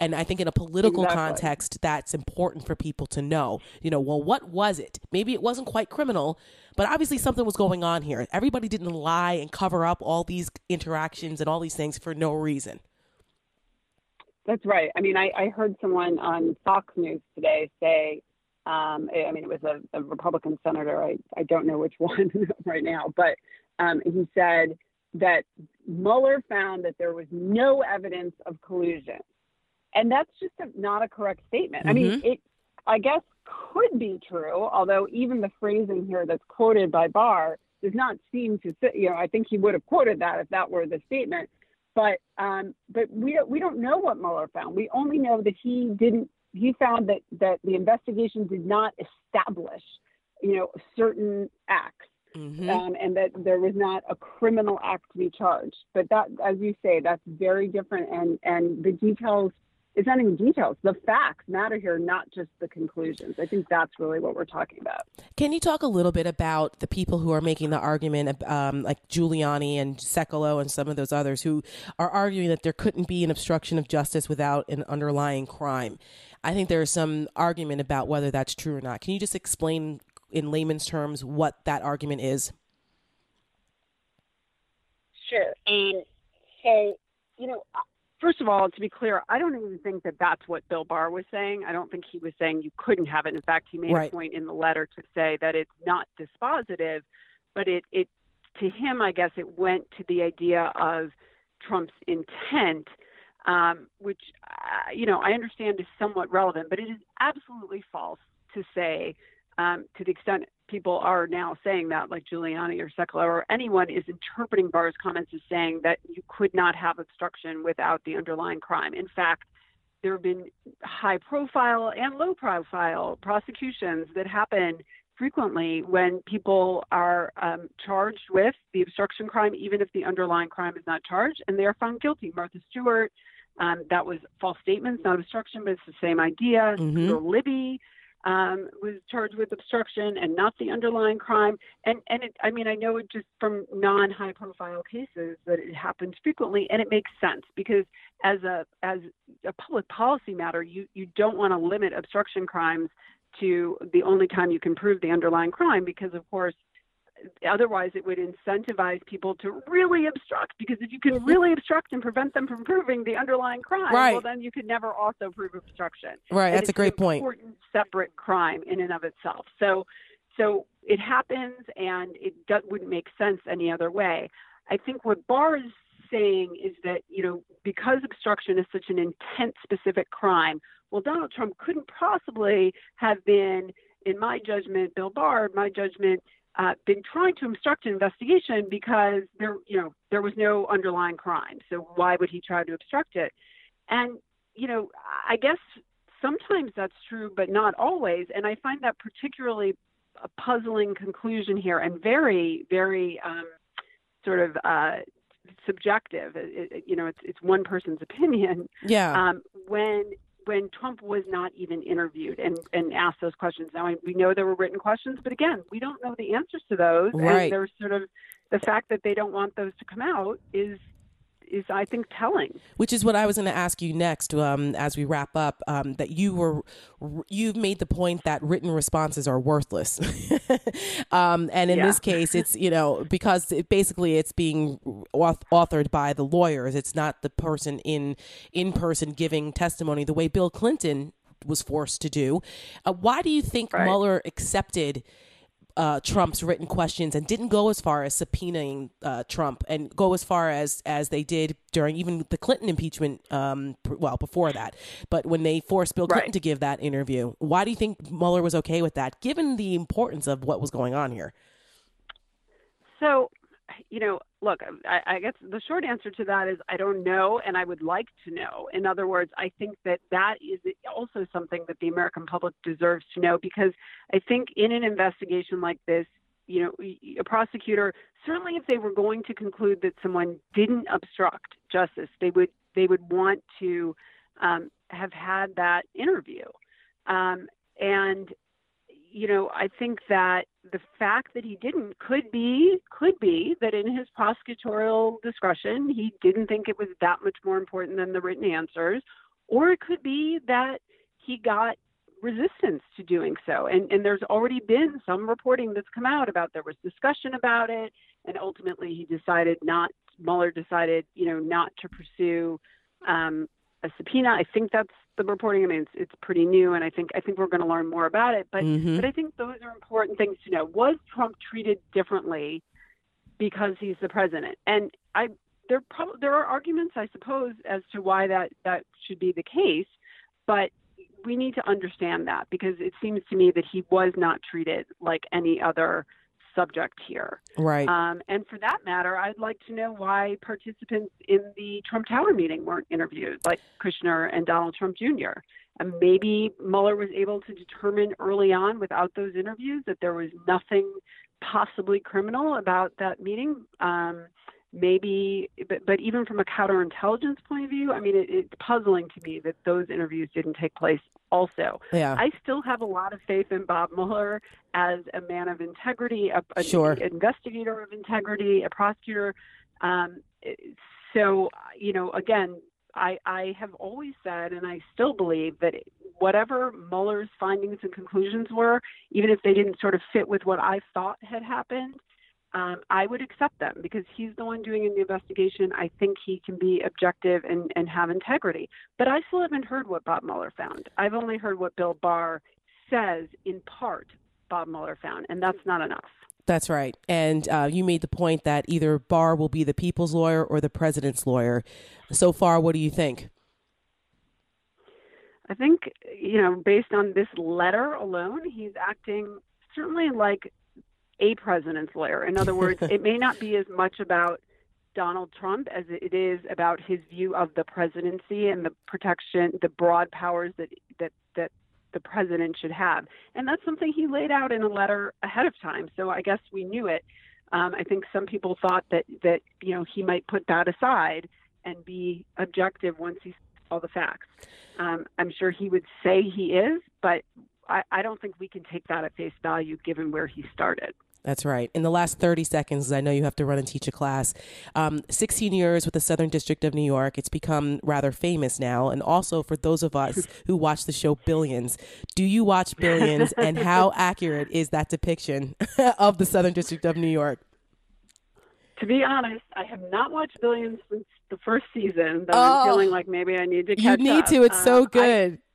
A: and I think in a political exactly. context, that's important for people to know. You know, well, what was it? Maybe it wasn't quite criminal, but obviously something was going on here. Everybody didn't lie and cover up all these interactions and all these things for no reason.
C: That's right. I mean, I, I heard someone on Fox News today say, um, I mean, it was a, a, Republican senator. I, I don't know which (laughs) one right now, but um, he said that Mueller found that there was no evidence of collusion and that's just a, not a correct statement. Mm-hmm. I mean, mm-hmm. it, I guess, could be true, although even the phrasing here that's quoted by Barr does not seem to. You know, I think he would have quoted that if that were the statement. But um, but we don't, we don't know what Mueller found. We only know that he didn't. He found that that the investigation did not establish, you know, certain acts. Mm-hmm. Um, and that there was not a criminal act to be charged. But that, as you say, that's very different, and and the details it's not even details. The facts matter here, not just the conclusions. I think that's really what we're talking about.
A: Can you talk a little bit about the people who are making the argument, um, like Giuliani and Sekulow and some of those others who are arguing that there couldn't be an obstruction of justice without an underlying crime? I think there's some argument about whether that's true or not. Can you just explain in layman's terms what that argument is?
C: Sure. And so, you know, first of all, to be clear, I don't even think that that's what Bill Barr was saying. I don't think he was saying you couldn't have it. In fact, he made right. a point in the letter to say that it's not dispositive, but it, it to him, I guess, it went to the idea of Trump's intent um, which uh, you know I understand is somewhat relevant, but it is absolutely false to say um, to the extent people are now saying that, like Giuliani or Sekulow or anyone is interpreting Barr's comments as saying that you could not have obstruction without the underlying crime. In fact, there have been high profile and low profile prosecutions that happen frequently when people are um, charged with the obstruction crime, even if the underlying crime is not charged, and they are found guilty. Martha Stewart, um, that was false statements, not obstruction, but it's the same idea. Mm-hmm. Libby um, was charged with obstruction and not the underlying crime. And and it, I mean, I know it just from non-high profile cases that it happens frequently, and it makes sense because as a as a public policy matter, you you don't want to limit obstruction crimes to the only time you can prove the underlying crime because of course otherwise it would incentivize people to really obstruct because if you can really obstruct and prevent them from proving the underlying crime
A: right.
C: well then you could never also prove obstruction.
A: Right
C: and
A: that's a great point.
C: important separate crime in and of itself. So so it happens and it does, wouldn't make sense any other way. I think what barr is saying is that you know because obstruction is such an intent specific crime well donald trump couldn't possibly have been in my judgment bill barr my judgment uh, been trying to obstruct an investigation because there, you know, there was no underlying crime. So why would he try to obstruct it? And you know, I guess sometimes that's true, but not always. And I find that particularly a puzzling conclusion here, and very, very um, sort of uh, subjective. It, it, you know, it's it's one person's opinion.
A: Yeah.
C: Um, when when Trump was not even interviewed and, and asked those questions. Now, we know there were written questions, but again, we don't know the answers to those.
A: Right.
C: And there's sort of the fact that they don't want those to come out is is I think telling.
A: Which is what I was going to ask you next, um, as we wrap up. Um, that you were you've made the point that written responses are worthless, (laughs) um, and in yeah. this case, it's you know because it, basically it's being authored by the lawyers. It's not the person in in person giving testimony the way Bill Clinton was forced to do. Uh, why do you think right. Mueller accepted? Uh, Trump's written questions and didn't go as far as subpoenaing uh, Trump and go as far as as they did during even the Clinton impeachment. Um, well, before that, but when they forced Bill Clinton right. to give that interview, why do you think Mueller was okay with that, given the importance of what was going on here?
C: So, you know, look, I, I, guess the short answer to that is I don't know, and I would like to know. In other words, I think that that is also something that the American public deserves to know because I think in an investigation like this, you know, a prosecutor certainly if they were going to conclude that someone didn't obstruct justice, they would they would want to um, have had that interview. Um, and you know, I think that the fact that he didn't could be could be that in his prosecutorial discretion he didn't think it was that much more important than the written answers, or it could be that he got resistance to doing so. And and there's already been some reporting that's come out about there was discussion about it, and ultimately he decided not. Mueller decided, you know, not to pursue um, a subpoena. I think that's the reporting. I mean, it's, it's pretty new, and I think I think we're going to learn more about it. But mm-hmm. but I think those are important things to know. Was Trump treated differently because he's the president? And I there probably there are arguments, I suppose, as to why that that should be the case. But we need to understand that because it seems to me that he was not treated like any other subject here.
A: Right.
C: Um, and for that matter, I'd like to know why participants in the Trump Tower meeting weren't interviewed, like Kushner and Donald Trump Jr. And maybe Mueller was able to determine early on, without those interviews, that there was nothing possibly criminal about that meeting. Um, maybe, but, but even from a counterintelligence point of view, I mean, it, it's puzzling to me that those interviews didn't take place also.
A: Yeah.
C: I still have a lot of faith in Bob Mueller as a man of integrity, a, a
A: sure.
C: investigator of integrity, a prosecutor. Um, so, you know, again, I, I have always said, and I still believe that whatever Mueller's findings and conclusions were, even if they didn't sort of fit with what I thought had happened, um, I would accept them because he's the one doing the investigation. I think he can be objective and, and have integrity. But I still haven't heard what Bob Mueller found. I've only heard what Bill Barr says in part Bob Mueller found, and that's not enough.
A: That's right. And uh, you made the point that either Barr will be the people's lawyer or the president's lawyer. So far, what do you think?
C: I think, you know, based on this letter alone, he's acting certainly like a president's lawyer. In other words, (laughs) it may not be as much about Donald Trump as it is about his view of the presidency and the protection, the broad powers that that that the president should have. And that's something he laid out in a letter ahead of time. So I guess we knew it. Um, I think some people thought that that you know he might put that aside and be objective once he saw all the facts. Um, I'm sure he would say he is, but I, I don't think we can take that at face value given where he started.
A: That's right. In the last 30 seconds, I know you have to run and teach a class. Um, 16 years with the Southern District of New York. It's become rather famous now. And also for those of us (laughs) who watch the show Billions, do you watch Billions and how (laughs) accurate is that depiction (laughs) of the Southern District of New York?
C: To be honest, I have not watched Billions since the first season, but oh, I'm feeling like maybe I need to
A: You need
C: up.
A: to. It's um, so good. I,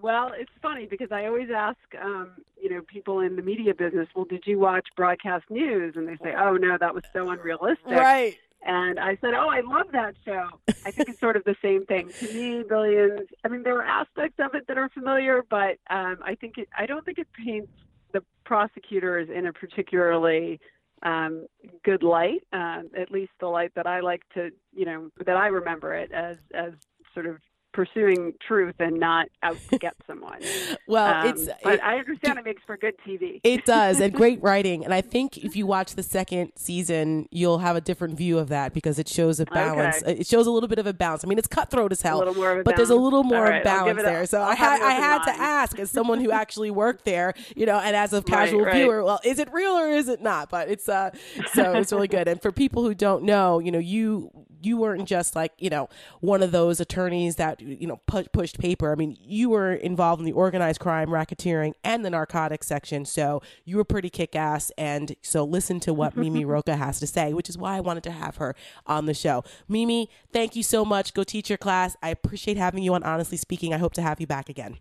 C: well, it's funny because I always ask, um, you know, people in the media business, well, did you watch broadcast news? And they say, oh, no, that was so unrealistic.
A: Right.
C: And I said, oh, I love that show. I think it's sort of the same thing. To me, Billions, I mean, there are aspects of it that are familiar, but um, I think it, I don't think it paints the prosecutors in a particularly um, good light, uh, at least the light that I like to, you know, that I remember it as, as sort of pursuing truth and not out to get someone. (laughs)
A: well, um, it's
C: but it, I understand it makes for good TV.
A: it does, and (laughs) great writing. And I think if you watch the second season, you'll have a different view of that because it shows a balance. Okay. It shows a little bit of a balance. I mean, it's cutthroat as hell, but
C: balance.
A: there's a little more
C: right,
A: balance there. So I'll I had I had to ask as someone who (laughs) actually worked there, you know, and as a casual right, right. viewer, well, is it real or is it not? But it's uh, so it's really good. And for people who don't know, you know, you you weren't just like you know one of those attorneys that you know pu- pushed paper. I mean, you were involved in the organized crime, racketeering, and the narcotics section. So you were pretty kick ass. And so listen to what Mimi (laughs) Rocah has to say, which is why I wanted to have her on the show. Mimi, thank you so much. Go teach your class. I appreciate having you on. Honestly speaking, I hope to have you back again.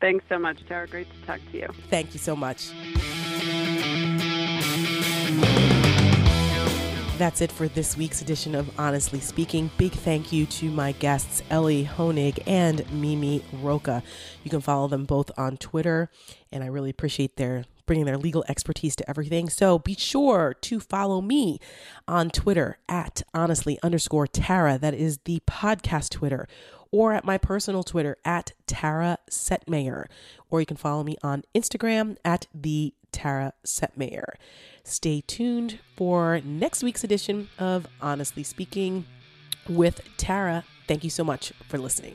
C: Thanks so much, Tara. Great to talk to you.
A: Thank you so much. That's it for this week's edition of Honestly Speaking. Big thank you to my guests, Elie Honig and Mimi Rocah. You can follow them both on Twitter, and I really appreciate their bringing their legal expertise to everything. So be sure to follow me on Twitter at honestly underscore Tara. That is the podcast Twitter. Or at my personal Twitter at Tara Setmayer. Or you can follow me on Instagram at the Tara Setmayer. Stay tuned for next week's edition of Honestly Speaking with Tara. Thank you so much for listening.